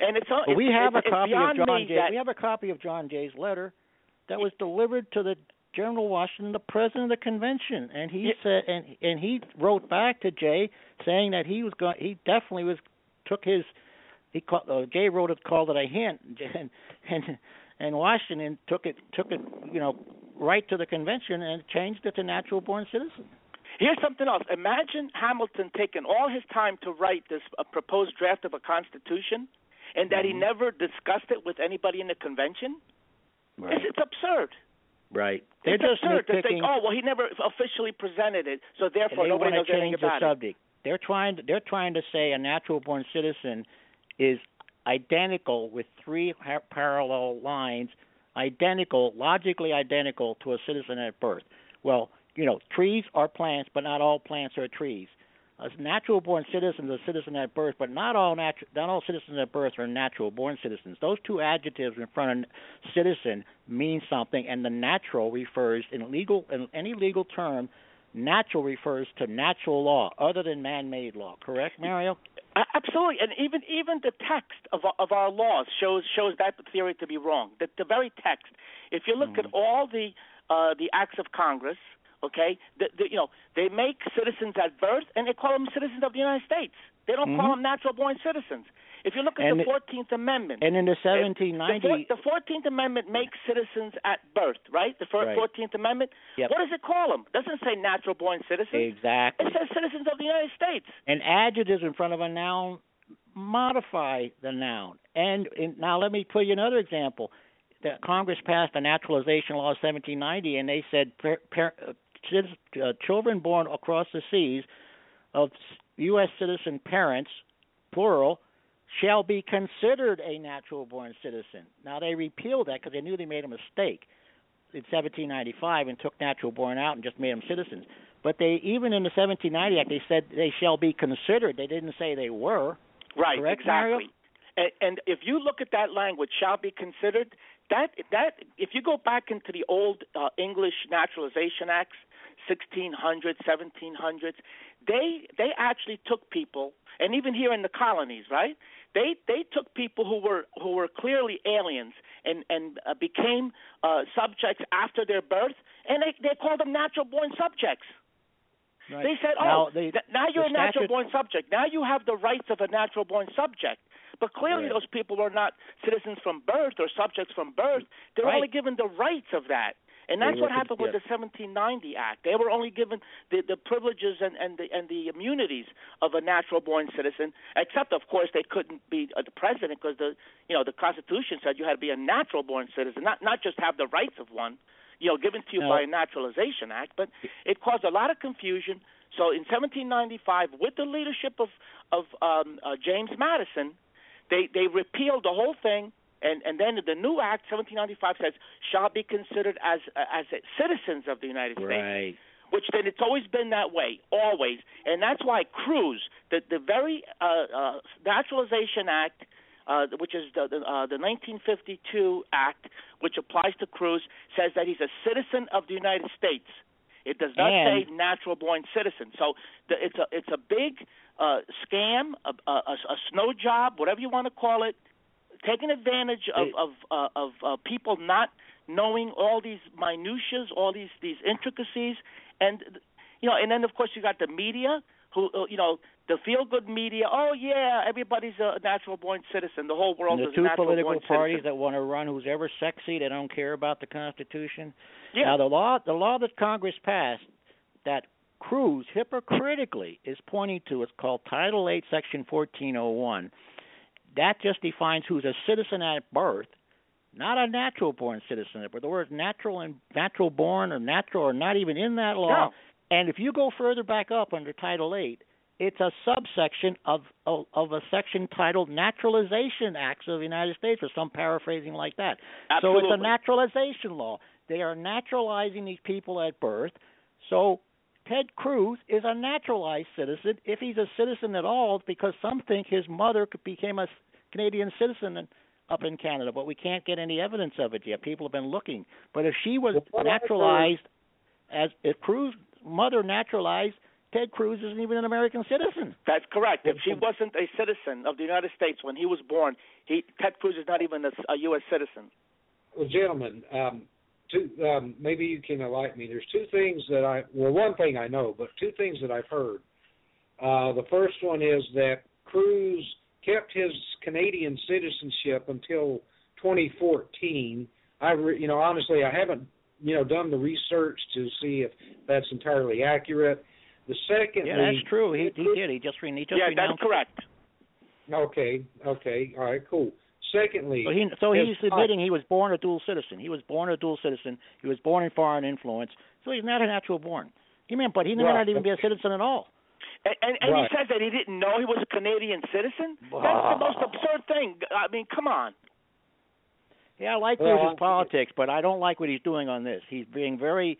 And it's, well, we have it's, a copy of John Jay. That, we have a copy of John Jay's letter that was delivered to the General Washington, the president of the convention, and he yeah. said, and and he wrote back to Jay saying that he was going, he definitely was took his, he called, uh, Jay wrote it called it a hint, (laughs) and and and Washington took it took it you know right to the convention and changed it to natural born citizen. Here's something else. Imagine Hamilton taking all his time to write this uh, proposed draft of a constitution, and that mm-hmm. he never discussed it with anybody in the convention. Right. It's, it's absurd. Right. They're it's just absurd to nitpicking. think, oh well, he never officially presented it, so therefore nobody knows to anything change the about subject. They're trying. To, they're trying to say a natural born citizen is identical with three parallel lines, identical, logically identical to a citizen at birth. Well, you know, trees are plants, but not all plants are trees. A natural born citizen is a citizen at birth, but not all natu- not all citizens at birth are natural born citizens. Those two adjectives in front of citizen mean something, and the natural refers in legal in any legal term. Natural refers to natural law, other than man-made law. Correct, Mario? Absolutely, and even even the text of of our laws shows shows that theory to be wrong. The, the very text. If you look mm-hmm. at all the uh, the acts of Congress, okay, the, the, you know they make citizens at birth, and they call them citizens of the United States. They don't mm-hmm. call them natural-born citizens. If you look at and the Fourteenth Amendment, and in the 1790,1790, the Fourteenth Amendment makes citizens at birth, right? The Fourteenth right. Amendment. Yep. What does it call them? It doesn't say natural-born citizens. Exactly. It says citizens of the United States. And adjectives in front of a noun modify the noun. And in, now let me put you another example. The Congress passed the naturalization law of 1790, and they said per, per, uh, children born across the seas of U.S. citizen parents, plural, shall be considered a natural born citizen. Now they repealed that because they knew they made a mistake in 1795 and took natural born out and just made them citizens. But they even in the 1790 Act they said they shall be considered. They didn't say they were. Right, Correct, exactly. And, and if you look at that language, shall be considered. That that if you go back into the old uh, English Naturalization Acts, 1600s, 1700s, they they actually took people, and even here in the colonies, right? They they took people who were who were clearly aliens and and uh, became uh, subjects after their birth, and they they called them natural born subjects. Right. They said, now, "Oh, they, th- now you're a statute... natural born subject. Now you have the rights of a natural born subject." But clearly, right. those people were not citizens from birth or subjects from birth. They're right. only given the rights of that, and that's what happened with the 1790 Act. They were only given the, the privileges and, and the and the immunities of a natural born citizen, except of course they couldn't be uh, the president because the you know the Constitution said you had to be a natural born citizen, not not just have the rights of one you know, given to you no. by a naturalization act, but it caused a lot of confusion. So in 1795, with the leadership of of um, uh, James Madison, they they repealed the whole thing, and and then the new act, 1795, says shall be considered as uh, as citizens of the United States. Right. Which then it's always been that way, always, and that's why Cruz, the the very uh, uh, Naturalization Act uh, which is the, the, uh, the 1952 Act, which applies to Cruz, says that he's a citizen of the United States. It does not and, say natural-born citizen. So the, it's a it's a big uh, scam, a, a, a snow job, whatever you want to call it, taking advantage of it, of uh, of uh, people not knowing all these minutiae, all these these intricacies, and you know, and then of course you got the media who uh, you know the feel good media. Oh yeah, everybody's a natural born citizen. The whole world the is two a natural political parties citizen. that want to run who's ever sexy. They don't care about the Constitution. Yeah. Now the law the law that Congress passed that Cruz hypocritically is pointing to is called Title 8 Section 1401. That just defines who's a citizen at birth, not a natural born citizen. But the words natural and natural born or natural are not even in that law. No. And if you go further back up under Title 8, it's a subsection of, of of a section titled Naturalization Acts of the United States, or some paraphrasing like that. Absolutely. So it's a naturalization law. They are naturalizing these people at birth. So Ted Cruz is a naturalized citizen if he's a citizen at all, because some think his mother became a Canadian citizen up in Canada, but we can't get any evidence of it yet. People have been looking. But if she was Well, naturalized as if Cruz mother naturalized, Ted Cruz isn't even an American citizen. That's correct. If she wasn't a citizen of the United States when he was born, he Ted Cruz is not even a, a U.S. citizen. Well, gentlemen, um, two, um, maybe you can enlighten me. There's two things that I well, one thing I know, but two things that I've heard. Uh, the first one is that Cruz kept his Canadian citizenship until 2014. I, re, you know, honestly, I haven't, you know, done the research to see if that's entirely accurate. The second, yeah, that's true. He he did. He just re- he just yeah, that's correct. Okay, okay, all right, cool. Secondly, So, he, so he's admitting he was born a dual citizen. He was born a dual citizen. He was born in foreign influence. So he's not a natural born. He meant, but he may Right. not even be a citizen at all. And, and, and Right. he says that he didn't know he was a Canadian citizen. That's the most absurd thing. I mean, come on. Yeah, I like Well, Cruz's politics, but I don't like what he's doing on this. He's being very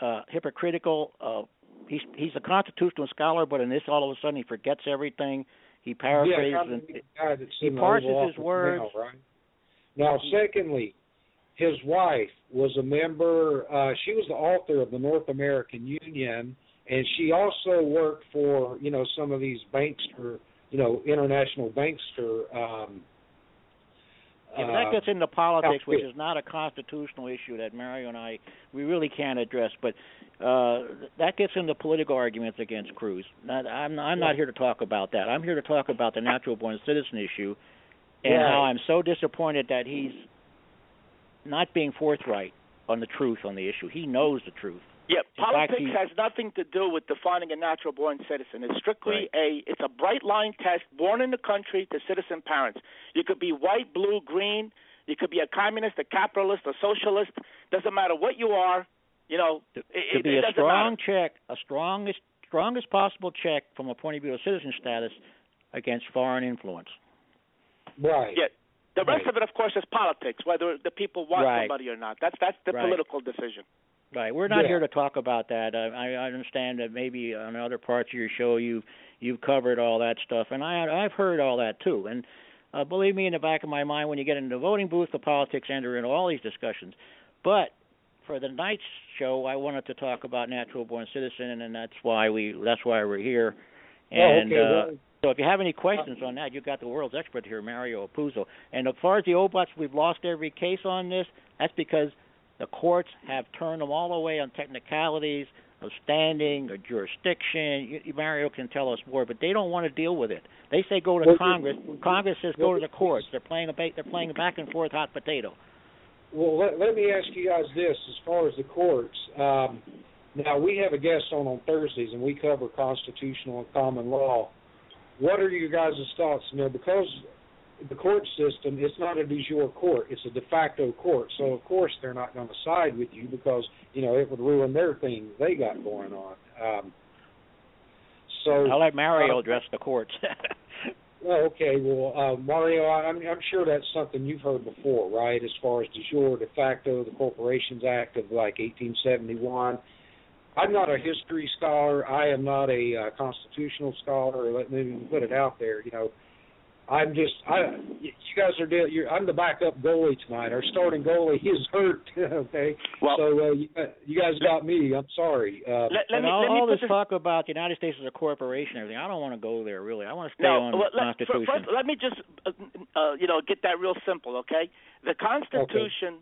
uh hypocritical. Uh he's he's a constitutional scholar, but in this all of a sudden he forgets everything. He paraphrases yeah, and the guy that's he parses his words. Now, right? now, secondly, his wife was a member. Uh, she was the author of the North American Union, and she also worked for you know some of these bankster, you know, international bankster. Um, Yeah, but uh, that gets into politics, which is not a constitutional issue that Mario and I we really can't address. But uh, that gets into political arguments against Cruz. Not, I'm I'm not here to talk about that. I'm here to talk about the natural born citizen issue, and Right. how I'm so disappointed that he's not being forthright on the truth on the issue. He knows the truth. Yeah, In fact, politics he- has nothing to do with defining a natural born citizen. It's strictly a it's a bright line test, born in the country to citizen parents. You could be white, blue, green, you could be a communist, a capitalist, a socialist, doesn't matter what you are, you know, it, to it, be it a doesn't strong matter. check, a strongest strongest possible check from a point of view of citizen status against foreign influence. right. Yeah. The rest Right. of it of course is politics, whether the people want Right. somebody or not. That's that's the Right. political decision. Right. We're not Yeah. here to talk about that. I, I understand that maybe on other parts of your show you you've covered all that stuff, and I I've heard all that too. And uh, believe me, in the back of my mind, when you get into the voting booth, the politics enter into all these discussions. But for the night's show, I wanted to talk about natural born citizen, and that's why we that's why we're here. And oh, okay. uh, so if you have any questions on that, you've got the world's expert here, Mario Apuzzo. And as far as the Obots, we've lost every case on this. That's because the courts have turned them all away on technicalities of standing or jurisdiction. You, Mario can tell us more, but they don't want to deal with it. They say go to Well, Congress. Congress says go to the courts. They're playing a ba- they're playing a back and forth hot potato. Well, let, let me ask you guys this: as far as the courts, um, now we have a guest on on Thursdays, and we cover constitutional and common law. What are your guys' thoughts? You know, because the court system, it's not a de jure court; it's a de facto court. So of course they're not going to side with you because you know it would ruin their thing they got going on. Um, so I'll let Mario uh, address the courts. (laughs) Well, okay. Well, uh, Mario, I- I'm, I'm sure that's something you've heard before, right? As far as de jure, de facto, the Corporations Act of like 1871. I'm not a history scholar. I am not a uh, constitutional scholar. Let me put it out there. You know, I'm just. I. You guys are. deal- You're, I'm the backup goalie tonight. Our starting goalie (laughs) is hurt. (laughs) okay. Well- so uh, you, you guys got me. I'm sorry. Uh, Let, let and me all, let me all this this talk about the United States as a corporation and everything, I don't want to go there really. I want to stay No, on well, the let, fir- Constitution. first, let me just, uh, uh, you know, get that real simple, okay? The Constitution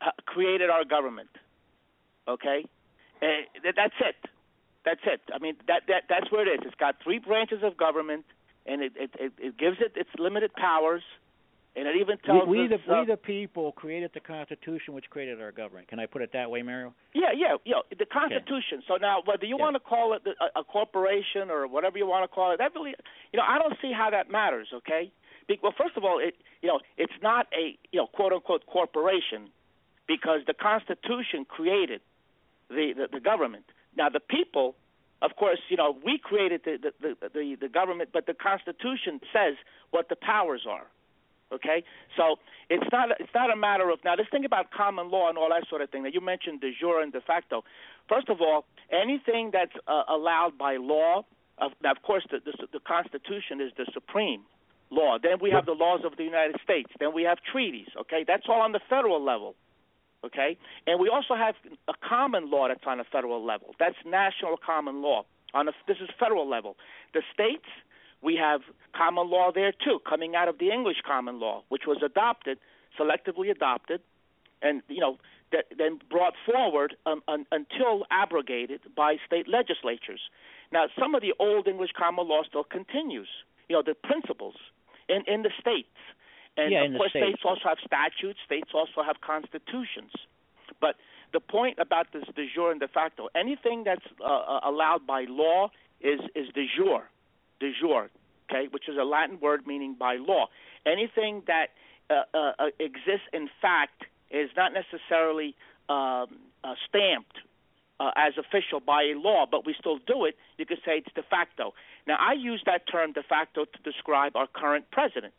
uh, created our government, okay? Uh, th- that's it. That's it. I mean, that that that's where it is. It's got three branches of government, and it it, it, it gives it its limited powers, and it even tells we, we us. the uh, we the people created the Constitution, which created our government. Can I put it that way, Mario? Yeah, yeah, yeah. The Constitution. So now, whether you Yeah. want to call it a, a corporation or whatever you want to call it, that really, you know, I don't see how that matters. Okay. Be- Well, first of all, it, you know, it's not a, you know, quote unquote corporation because the Constitution created the the, the government. Now, the people, of course, you know, we created the the, the the the government, but the Constitution says what the powers are. Okay, so it's not it's not a matter of now. This thing about common law and all that sort of thing that you mentioned, de jure and de facto. First of all, anything that's uh, allowed by law. Of, now, of course, the, the the Constitution is the supreme law. Then we have the laws of the United States. Then we have treaties. Okay, that's all on the federal level. Okay, and we also have a common law that's on a federal level. That's national common law. On a, this is federal level. The states we have common law there too, coming out of the English common law, which was adopted, selectively adopted, and you know that, then brought forward um, un, until abrogated by state legislatures. Now, some of the old English common law still continues. You know the principles in in the states, and yeah, of course states. states also have statutes. States also have constitutions, but the point about this de jure and de facto, anything that's uh, allowed by law is is de jure de jure, okay, which is a Latin word meaning by law. Anything that uh, uh, uh, exists in fact is not necessarily um, uh, stamped uh, as official by a law, but we still do it. You could say it's de facto. Now, I use that term de facto to describe our current president.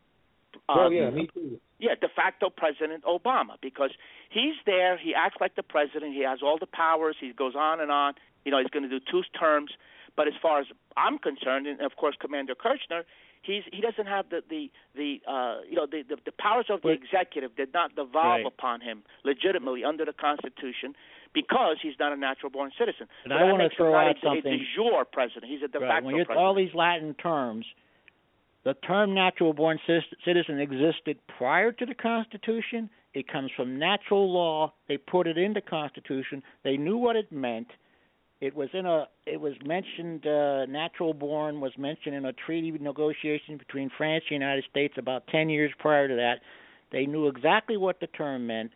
Oh Um, yeah, me too. yeah, de facto President Obama, because he's there, he acts like the president, he has all the powers, he goes on and on. You know, he's going to do two terms. But as far as I'm concerned, and of course Commander Kerchner, he's he doesn't have the the the uh, you know the, the the powers of the executive did not devolve Right. upon him legitimately under the Constitution because he's not a natural born citizen. And So I makes him throw out something- a jure president. He's a de right. facto When you president. all these Latin terms, the term natural born citizen existed prior to the Constitution. It comes from natural law. They put it in the Constitution. They knew what it meant. It was in a. It was mentioned. Uh, natural born was mentioned in a treaty negotiation between France and the United States about ten years prior to that. They knew exactly what the term meant,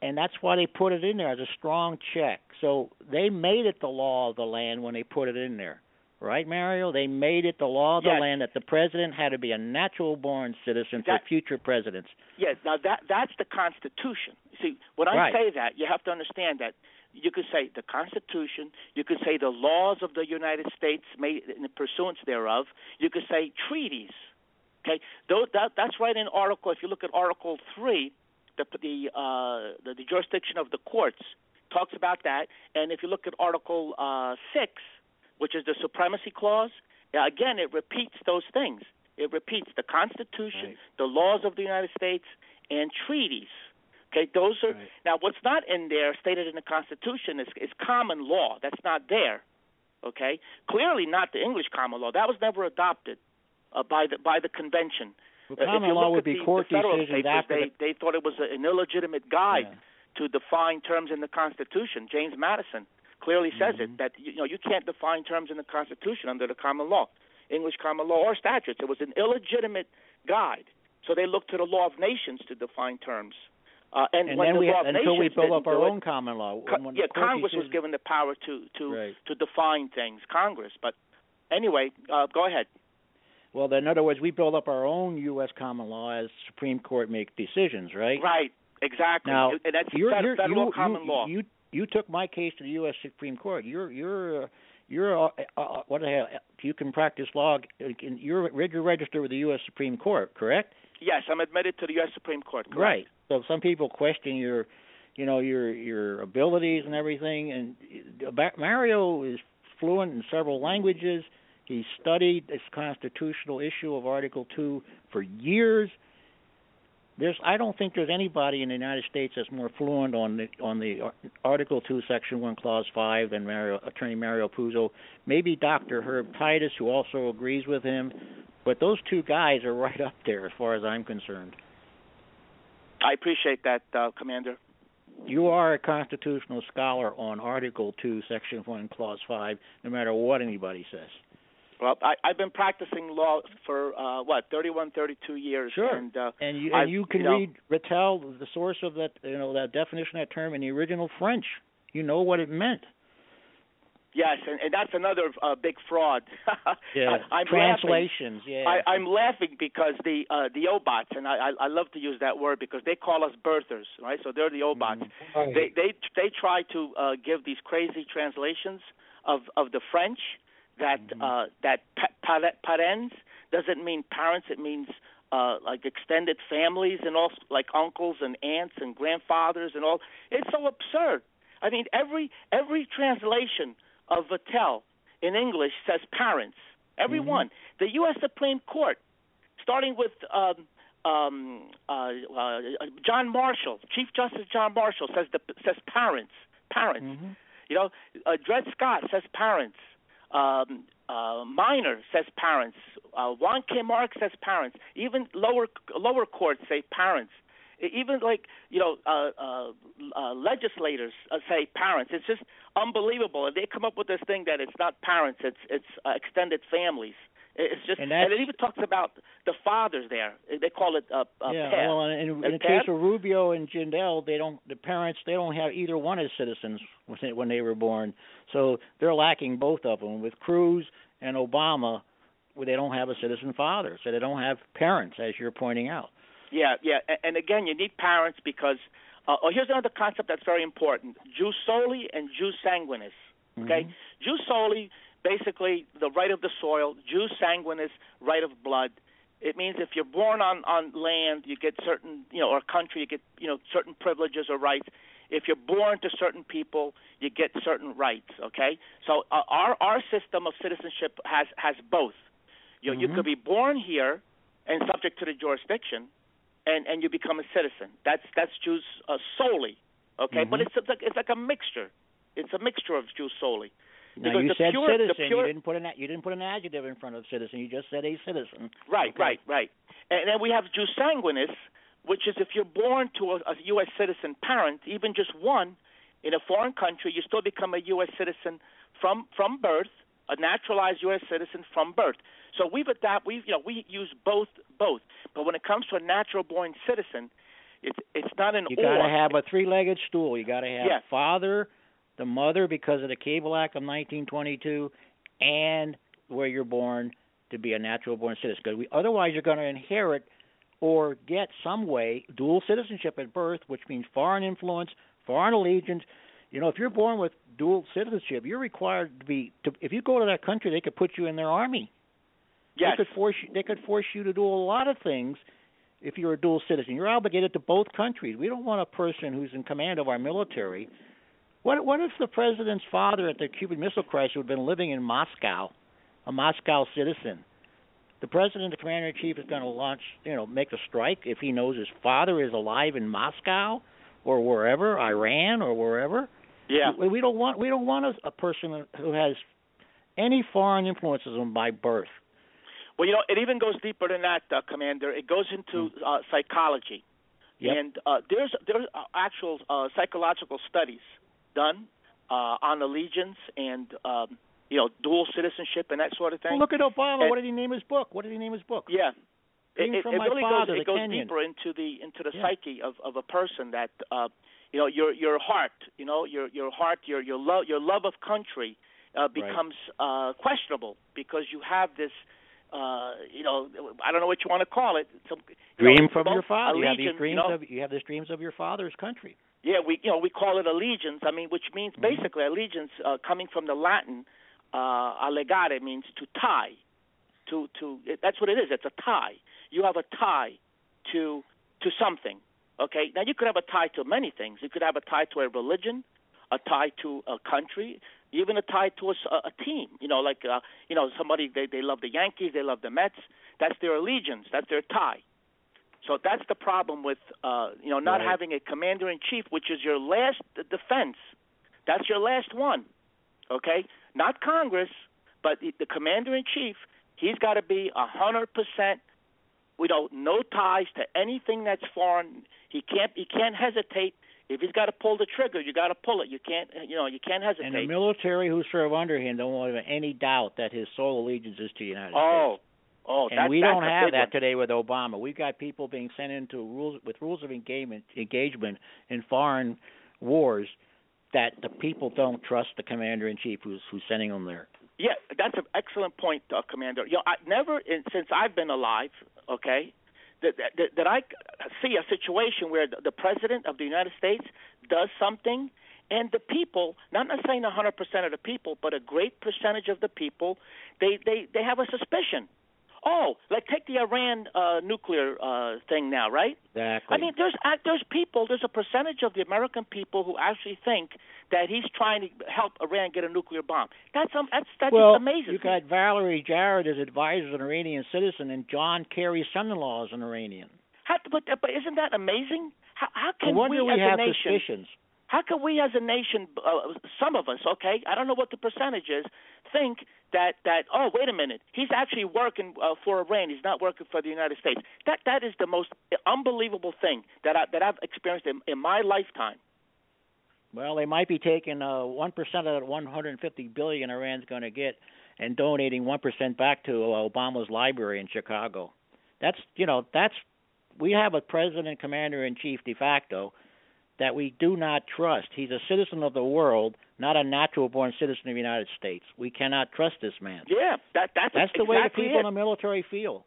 and that's why they put it in there as a strong check. So they made it the law of the land when they put it in there. Right, Mario? They made it the law of Yes. the land that the president had to be a natural born citizen That- for future presidents. Yes, now that that's the Constitution. See, when I Right. say that, you have to understand that you could say the Constitution, you could say the laws of the United States made in pursuance thereof, you could say treaties. Okay, Though that that's right in Article. If you look at Article three, the the uh, the, the jurisdiction of the courts talks about that, and if you look at Article uh, six, which is the supremacy clause, again it repeats those things. It repeats the Constitution, the laws of the United States, and treaties. Okay, those are now what's not in there stated in the Constitution is is common law. That's not there. Okay, clearly not the English common law. That was never adopted uh, by the by the convention. Well, Uh, common you law would be the, court the decisions papers, after they the- they thought it was an illegitimate guide to define terms in the Constitution. James Madison clearly says Mm-hmm. it that you know you can't define terms in the Constitution under the common law, English common law or statutes. It was an illegitimate guide. So they looked to the law of nations to define terms. Uh, and, And when then the we law of until we nations build up our it, own common law. Co- yeah, Congress was given the power to to Right. to define things. Congress, but anyway, uh, go ahead. Well, in other words, we build up our own U.S. common law as Supreme Court make decisions, right? Right, exactly. Now, and that's you're, fed- you're, federal you, common you, law. You you took my case to the U.S. Supreme Court. You're you're uh, you're uh, uh, what the hell? You can practice law. uh, You're you're registered with the U.S. Supreme Court, correct? yes, I'm admitted to the U.S. Supreme Court. Correct. Right. So some people question your, you know, your your abilities and everything. And uh, Mario is fluent in several languages. He studied this constitutional issue of Article Two for years. There's, I don't think there's anybody in the United States that's more fluent on the on the Article Two, Section One, Clause Five than Mario, Attorney Mario Apuzzo. Maybe Dr. Herb Titus, who also agrees with him. But those two guys are right up there as far as I'm concerned. I appreciate that, uh, Commander. You are a constitutional scholar on Article 2, Section 1, Clause 5, no matter what anybody says. Well, I, I've been practicing law for uh, what 31, 32 years, Sure. and uh, And you I've- and you can know, read Vattel, the source of that, you know, that definition that term in the original French. You know what it meant. Yes, and, and that's another uh, big fraud. (laughs) Yeah. I, I'm Translations, laughing. yeah. I, I'm laughing because the uh, the obots, and I, I I love to use that word because they call us birthers, right? So they're the obots. Mm-hmm. They they they try to uh, give these crazy translations of of the French that Mm-hmm. uh, that pa- parents doesn't mean parents. It means uh, like extended families and all, like uncles and aunts and grandfathers and all. It's so absurd. I mean, every every translation of Vattel in English says parents. Every one. The U.S. Supreme Court, starting with um, um, uh, uh, John Marshall, Chief Justice John Marshall says the says parents, parents. Mm-hmm. You know, uh, Dred Scott says parents. Um, uh, Minor says parents. Uh, Wong Kim Ark says parents. Even lower lower courts say parents. Even like you know, uh, uh, uh, legislators uh, say parents. It's just unbelievable. They come up with this thing that it's not parents. It's it's uh, extended families. It- It's just, And and, it even talks about the fathers there. They call it uh, uh, yeah, well, in, in, the case of Rubio and Jindal, they don't. The parents they don't have either one as citizens when they, when they were born, so they're lacking both of them. With Cruz and Obama, well, they don't have a citizen father, so they don't have parents, as you're pointing out. Yeah, yeah, and again, you need parents because. Uh, oh, here's another concept that's very important: jus soli and jus sanguinis. Okay, jus soli, basically the right of the soil. Jus sanguinis, right of blood. It means if you're born on on land, you get certain, you know, or country, you get, you know, certain privileges or rights. If you're born to certain people, you get certain rights. Okay, so uh, our our system of citizenship has has both. You know, you could be born here and subject to the jurisdiction, and and you become a citizen. That's that's jus uh, soli, okay. But it's like it's like a mixture. It's a mixture of jus soli. Now you said pure- citizen. pure- you didn't put an you didn't put an adjective in front of citizen. You just said a citizen. Right, right, right. And then we have Jus sanguinis, which is if you're born to a, a U.S. citizen parent, even just one, in a foreign country, you still become a U.S. citizen from from birth, a naturalized U.S. citizen from birth. So we've adapt, we've you know we use both both. But when it comes to a natural born citizen, it's it's not an You got to have a three-legged stool. You got to have Yes. father, the mother because of the Cable Act of 1922, and where you're born to be a natural born citizen. Because we, otherwise, you're going to inherit or get some way dual citizenship at birth, which means foreign influence, foreign allegiance. You know, if you're born with dual citizenship, you're required to be. To, if you go to that country, they could put you in their army. Yes. They could force you. They could force you to do a lot of things if you're a dual citizen. You're obligated to both countries. We don't want a person who's in command of our military. What what if the president's father at the Cuban Missile Crisis had been living in Moscow, a Moscow citizen? The president, the commander in chief, is going to launch, you know, make a strike if he knows his father is alive in Moscow or wherever, Iran or wherever. Yeah. We, we don't want we don't want a, a person who has any foreign influences on by birth. Well, you know, it even goes deeper than that, uh, Commander. It goes into uh, psychology, Yep. and uh, there's there's uh, actual uh, psychological studies done uh, on allegiance and um, you know dual citizenship and that sort of thing. Well, look at Obama. And- what did he name his book? What did he name his book? Yeah. It, Being it, from it my really father, goes it goes Kenyan. deeper into the into the Yeah. psyche of of a person that uh you know your your heart you know your your heart your your love your love of country uh becomes uh questionable because you have this uh you know I don't know what you want to call it some you know, Dream from your father. You have these dreams you know, of you have these dreams of your father's country. Yeah, we you know we call it allegiance. I mean, which means Mm-hmm. basically allegiance uh, coming from the Latin uh, allegare means to tie. To to it, that's what it is. It's a tie. You have a tie to to something. Okay. Now you could have a tie to many things. You could have a tie to a religion, a tie to a country, even a tie to a, a team. You know, like uh, you know somebody they they love the Yankees, they love the Mets. That's their allegiance. That's their tie. So that's the problem with uh, you know not Right. having a commander in chief, which is your last defense. That's your last one. Okay, not Congress, but the, commander in chief. He's got to be a hundred percent. We don't no ties to anything that's foreign. He can't he can't hesitate. If he's got to pull the trigger, you got to pull it. You can't you know you can't hesitate. And the military who serve under him don't have any doubt that his sole allegiance is to the United oh, States. oh, and that, we don't have that one. today with Obama. We've got people being sent into rules with rules of engagement engagement in foreign wars that the people don't trust the commander in chief who's who's sending them there. Yeah, that's an excellent point, uh, Commander. You know, I never, in, since I've been alive, okay, that, that that I see a situation where the, the president of the United States does something, and the people, not necessarily 100% of the people, but a great percentage of the people, they they they have a suspicion. Oh, like take the Iran uh, nuclear uh, thing now, right? Exactly. I mean, there's there's people, there's a percentage of the American people who actually think that he's trying to help Iran get a nuclear bomb. That's um, that's that's well, amazing. you got Valerie Jarrett as advisor, an Iranian citizen, and John Kerry's son-in-law is an Iranian. How, but but isn't that amazing? How how can no wonder we, we as have a nation suspicions. How can we as a nation uh, some of us okay i don't know what the percentage is think that that oh wait a minute he's actually working uh, for iran he's not working for the united states that that is the most unbelievable thing that i that i've experienced in, in my lifetime Well, they might be taking uh one percent of that 150 billion Iran's going to get and donating one percent back to uh, Obama's library in Chicago. That's you know that's we have a president commander in chief de facto that we do not trust. He's a citizen of the world, not a natural born citizen of the United States. We cannot trust this man. yeah that that's That's the way the people it. in the military feel.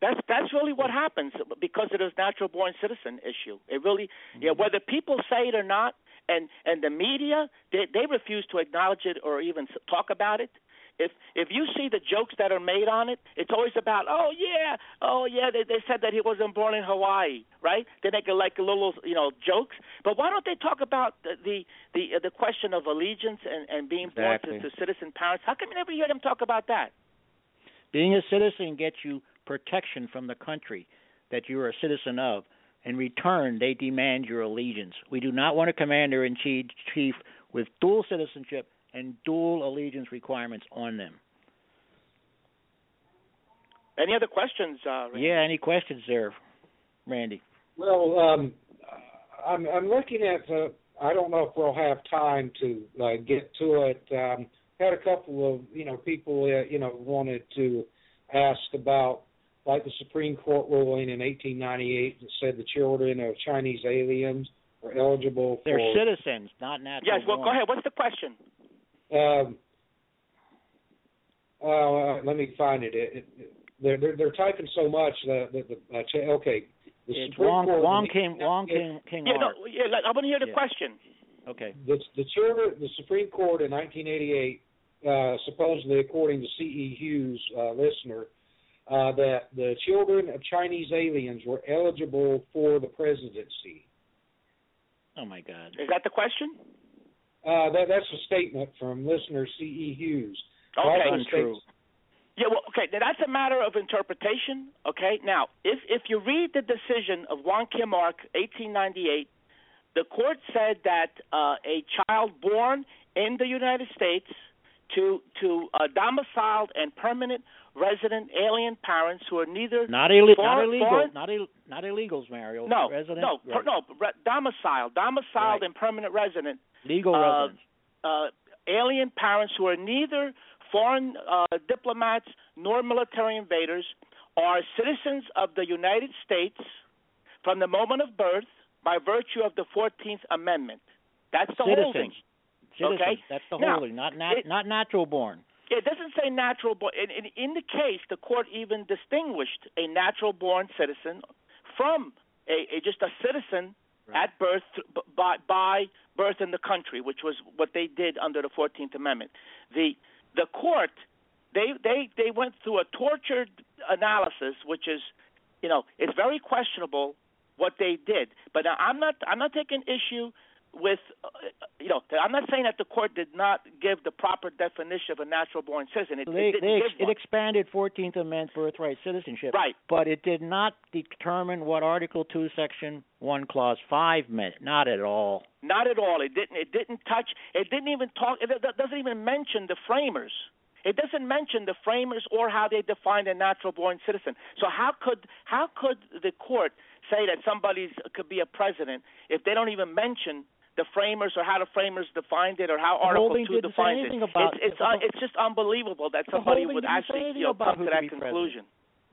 That's that's really what happens because of this natural born citizen issue. It really, yeah, mm-hmm. whether people say it or not, and and the media they they refuse to acknowledge it or even talk about it. If if you see the jokes that are made on it, it's always about oh yeah, oh yeah, they they said that he wasn't born in Hawaii, right? They make like little you know jokes. But why don't they talk about the the the, uh, the question of allegiance and and being Exactly. born to, to citizen parents? How come you never hear them talk about that? Being a citizen gets you protection from the country that you are a citizen of. In return, they demand your allegiance. We do not want a commander in chief chief with dual citizenship and dual allegiance requirements on them. Any other questions? Uh, Randy? Yeah, any questions there, Randy? Well, um, I'm I'm looking at. Uh, I don't know if we'll have time to uh, get to it. Um, had a couple of you know people uh, you know wanted to ask about like the Supreme Court ruling in 1898 that said the children of Chinese aliens are eligible They're for. citizens, not natural Yes. Well, go ahead. What's the question? Um, uh, let me find it. it, it they're, they're they're typing so much that, that the uh, ch- okay. The It's Supreme Wong Court Wong in King Wong King King Yeah, Art. no, yeah. let- I want to hear the Yeah. question. Okay. the the children the Supreme Court in 1988 uh, supposedly according to C.E. Hughes uh, listener uh, that the children of Chinese aliens were eligible for the presidency. Oh my God. Is that the question? Uh, that that's a statement from listener C.E. Hughes. Okay. Untrue. Yeah. Well, okay. Now that's a matter of interpretation. Okay. Now, if if you read the decision of Wong Kim Ark, 1898, the court said that uh, a child born in the United States to to uh, domiciled and permanent resident alien parents who are neither Not, Ill- not illegal. foreign- Not Ill- not illegals, Mario. no, Resident. no, right. no, re- domiciled, domiciled Right. and permanent resident Legal uh, residents. uh, alien parents who are neither foreign uh, diplomats nor military invaders are citizens of the United States from the moment of birth by virtue of the 14th Amendment. That's the Citizens. holding. Citizens. okay. That's the Now. Not nat- it- not natural born. It doesn't say natural born. In, in, in the case, the court even distinguished a natural born citizen from a, a just a citizen at birth by, by birth in the country, which was what they did under the Fourteenth Amendment. The the court they they they went through a tortured analysis, which is, you know, it's very questionable what they did. But now, I'm not I'm not taking issue with, uh, you know, I'm not saying that the court did not give the proper definition of a natural born citizen. It, They, it they, give it expanded 14th Amendment birthright citizenship. Right. But it did not determine what Article 2, Section 1, Clause 5 meant. Not at all. Not at all. It didn't. It didn't touch. It didn't even talk. It it doesn't even mention the framers. It doesn't mention the framers or how they defined a natural-born citizen. So how could how could the court say that somebody could be a president if they don't even mention the framers or how the framers defined it or how Article holding Two defines it? it's it's, uh, it's just unbelievable that somebody would actually you know, come to that conclusion.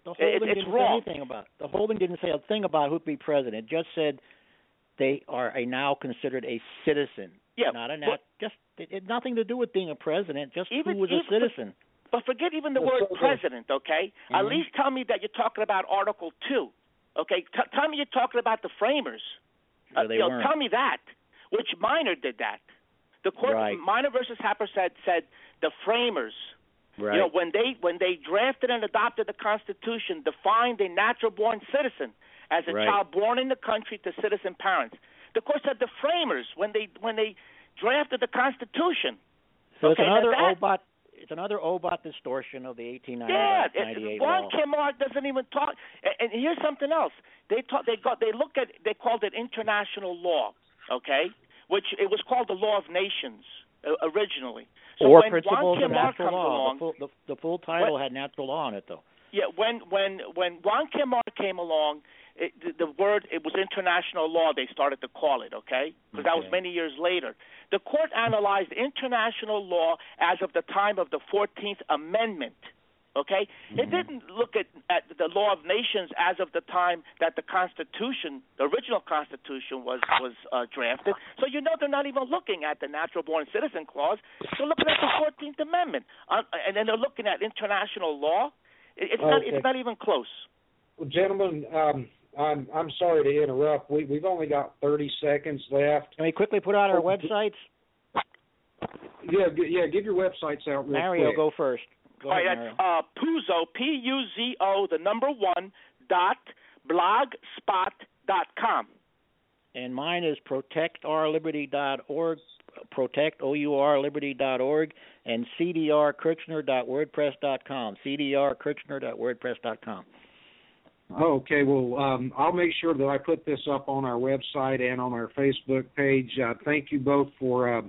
The It- holding it's didn't wrong. say anything about. The holding didn't say a thing about who'd be president. It just said they are a now considered a citizen. Yeah, Not a but- nat- just it had nothing to do with being a president. Just Even- who was a citizen. But forget even the word so president, okay? At Mhm. least tell me that you're talking about Article Two, okay? T- tell me you're talking about the framers. No, Uh, they you know, tell me that. Which Minor did that. The court, Right. Minor versus Happersett said the framers. Right. You know, when they when they drafted and adopted the Constitution, defined a natural-born citizen as a Right. child born in the country to citizen parents. The court said the framers when they when they drafted the Constitution. So it's okay, now another that- Obot. it's another Obot distortion of the 1898 Yeah, Ron Kemar doesn't even talk. And, and here's something else. They talk. They got. They look at. They called it international law. Okay, which it was called the law of nations uh, originally. So or when principles of natural law. along, the, full, the, the full title What- had natural law in it, though. yeah, when when when Wong Kim Ark came along, it, the, the word it was international law. They started to call it, okay, because that was many years later. The court analyzed international law as of the time of the Fourteenth Amendment. Okay, it didn't look at, at the law of nations as of the time that the Constitution, the original Constitution, was was uh, drafted. So you know they're not even looking at the natural born citizen clause. They're looking at the Fourteenth Amendment, uh, and then they're looking at international law. It, it's not. It's not even close. Well, gentlemen, um, I'm I'm sorry to interrupt. We we've only got 30 seconds left. Can we quickly put out our websites? Yeah, g- yeah. Give your websites out real Mario, quick. go first. Go All ahead, right, Mario. that's uh, Puzo, P U Z O, the number one dot blogspot dot com. And mine is protectourliberty.org, protect, O-U-R, liberty.org, and cdrkerchner.wordpress.com, cdrkerchner.wordpress.com. Okay, well, um, I'll make sure that I put this up on our website and on our Facebook page. Uh, thank you both for uh,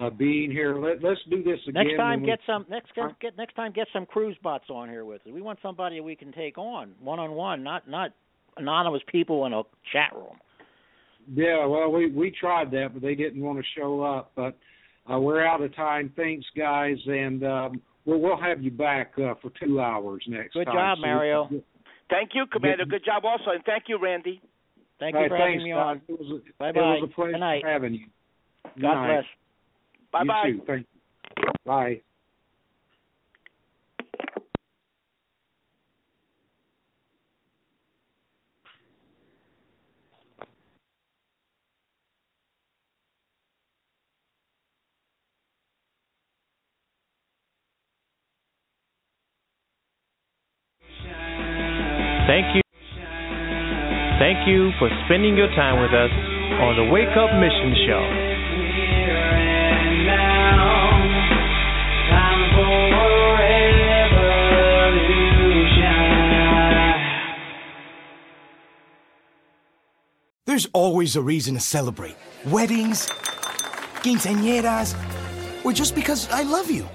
uh, being here. Let, let's do this again. Next time, when we- get some. Next get, get next time, get some Cruz bots on here with us. We want somebody we can take on one on one, not not anonymous people in a chat room. Yeah, well, we we tried that, but they didn't want to show up. But uh, we're out of time. Thanks, guys, and um, we'll we'll have you back uh, for two hours next time. Good time. job, So- Mario. Thank you, Commander. Good job also, and thank you, Randy. Thank All you right, for having me guys. on. It was a, Bye it bye. was a pleasure Good night. having you. Good God night. bless. Bye bye. Thank you. Bye. Thank you. Thank you for spending your time with us on the Wake Up Mission Show. There's always a reason to celebrate. Weddings, quinceañeras, or just because I love you.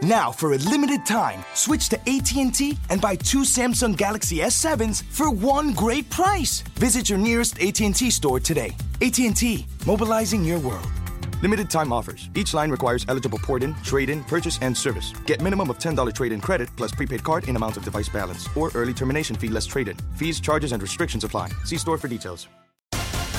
Now, for a limited time, switch to AT&T and buy two Samsung Galaxy S7s for one great price. Visit your nearest AT&T store today. AT&T, mobilizing your world. Limited time offers. Each line requires eligible port-in, trade-in, purchase, and service. Get minimum of $10 trade-in credit plus prepaid card in amount of device balance or early termination fee less trade-in. Fees, charges, and restrictions apply. See store for details.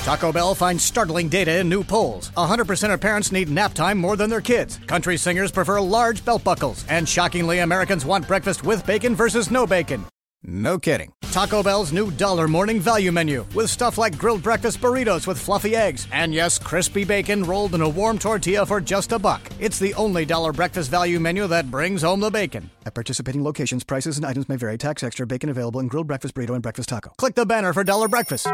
Taco Bell finds startling data in new polls. 100% of parents need nap time more than their kids. Country singers prefer large belt buckles. And shockingly, Americans want breakfast with bacon versus no bacon. No kidding. Taco Bell's new dollar morning value menu with stuff like grilled breakfast burritos with fluffy eggs and yes, crispy bacon rolled in a warm tortilla for just a buck. It's the only dollar breakfast value menu that brings home the bacon. At participating locations, prices and items may vary. Tax extra bacon available in grilled breakfast burrito and breakfast taco. Click the banner for dollar breakfast.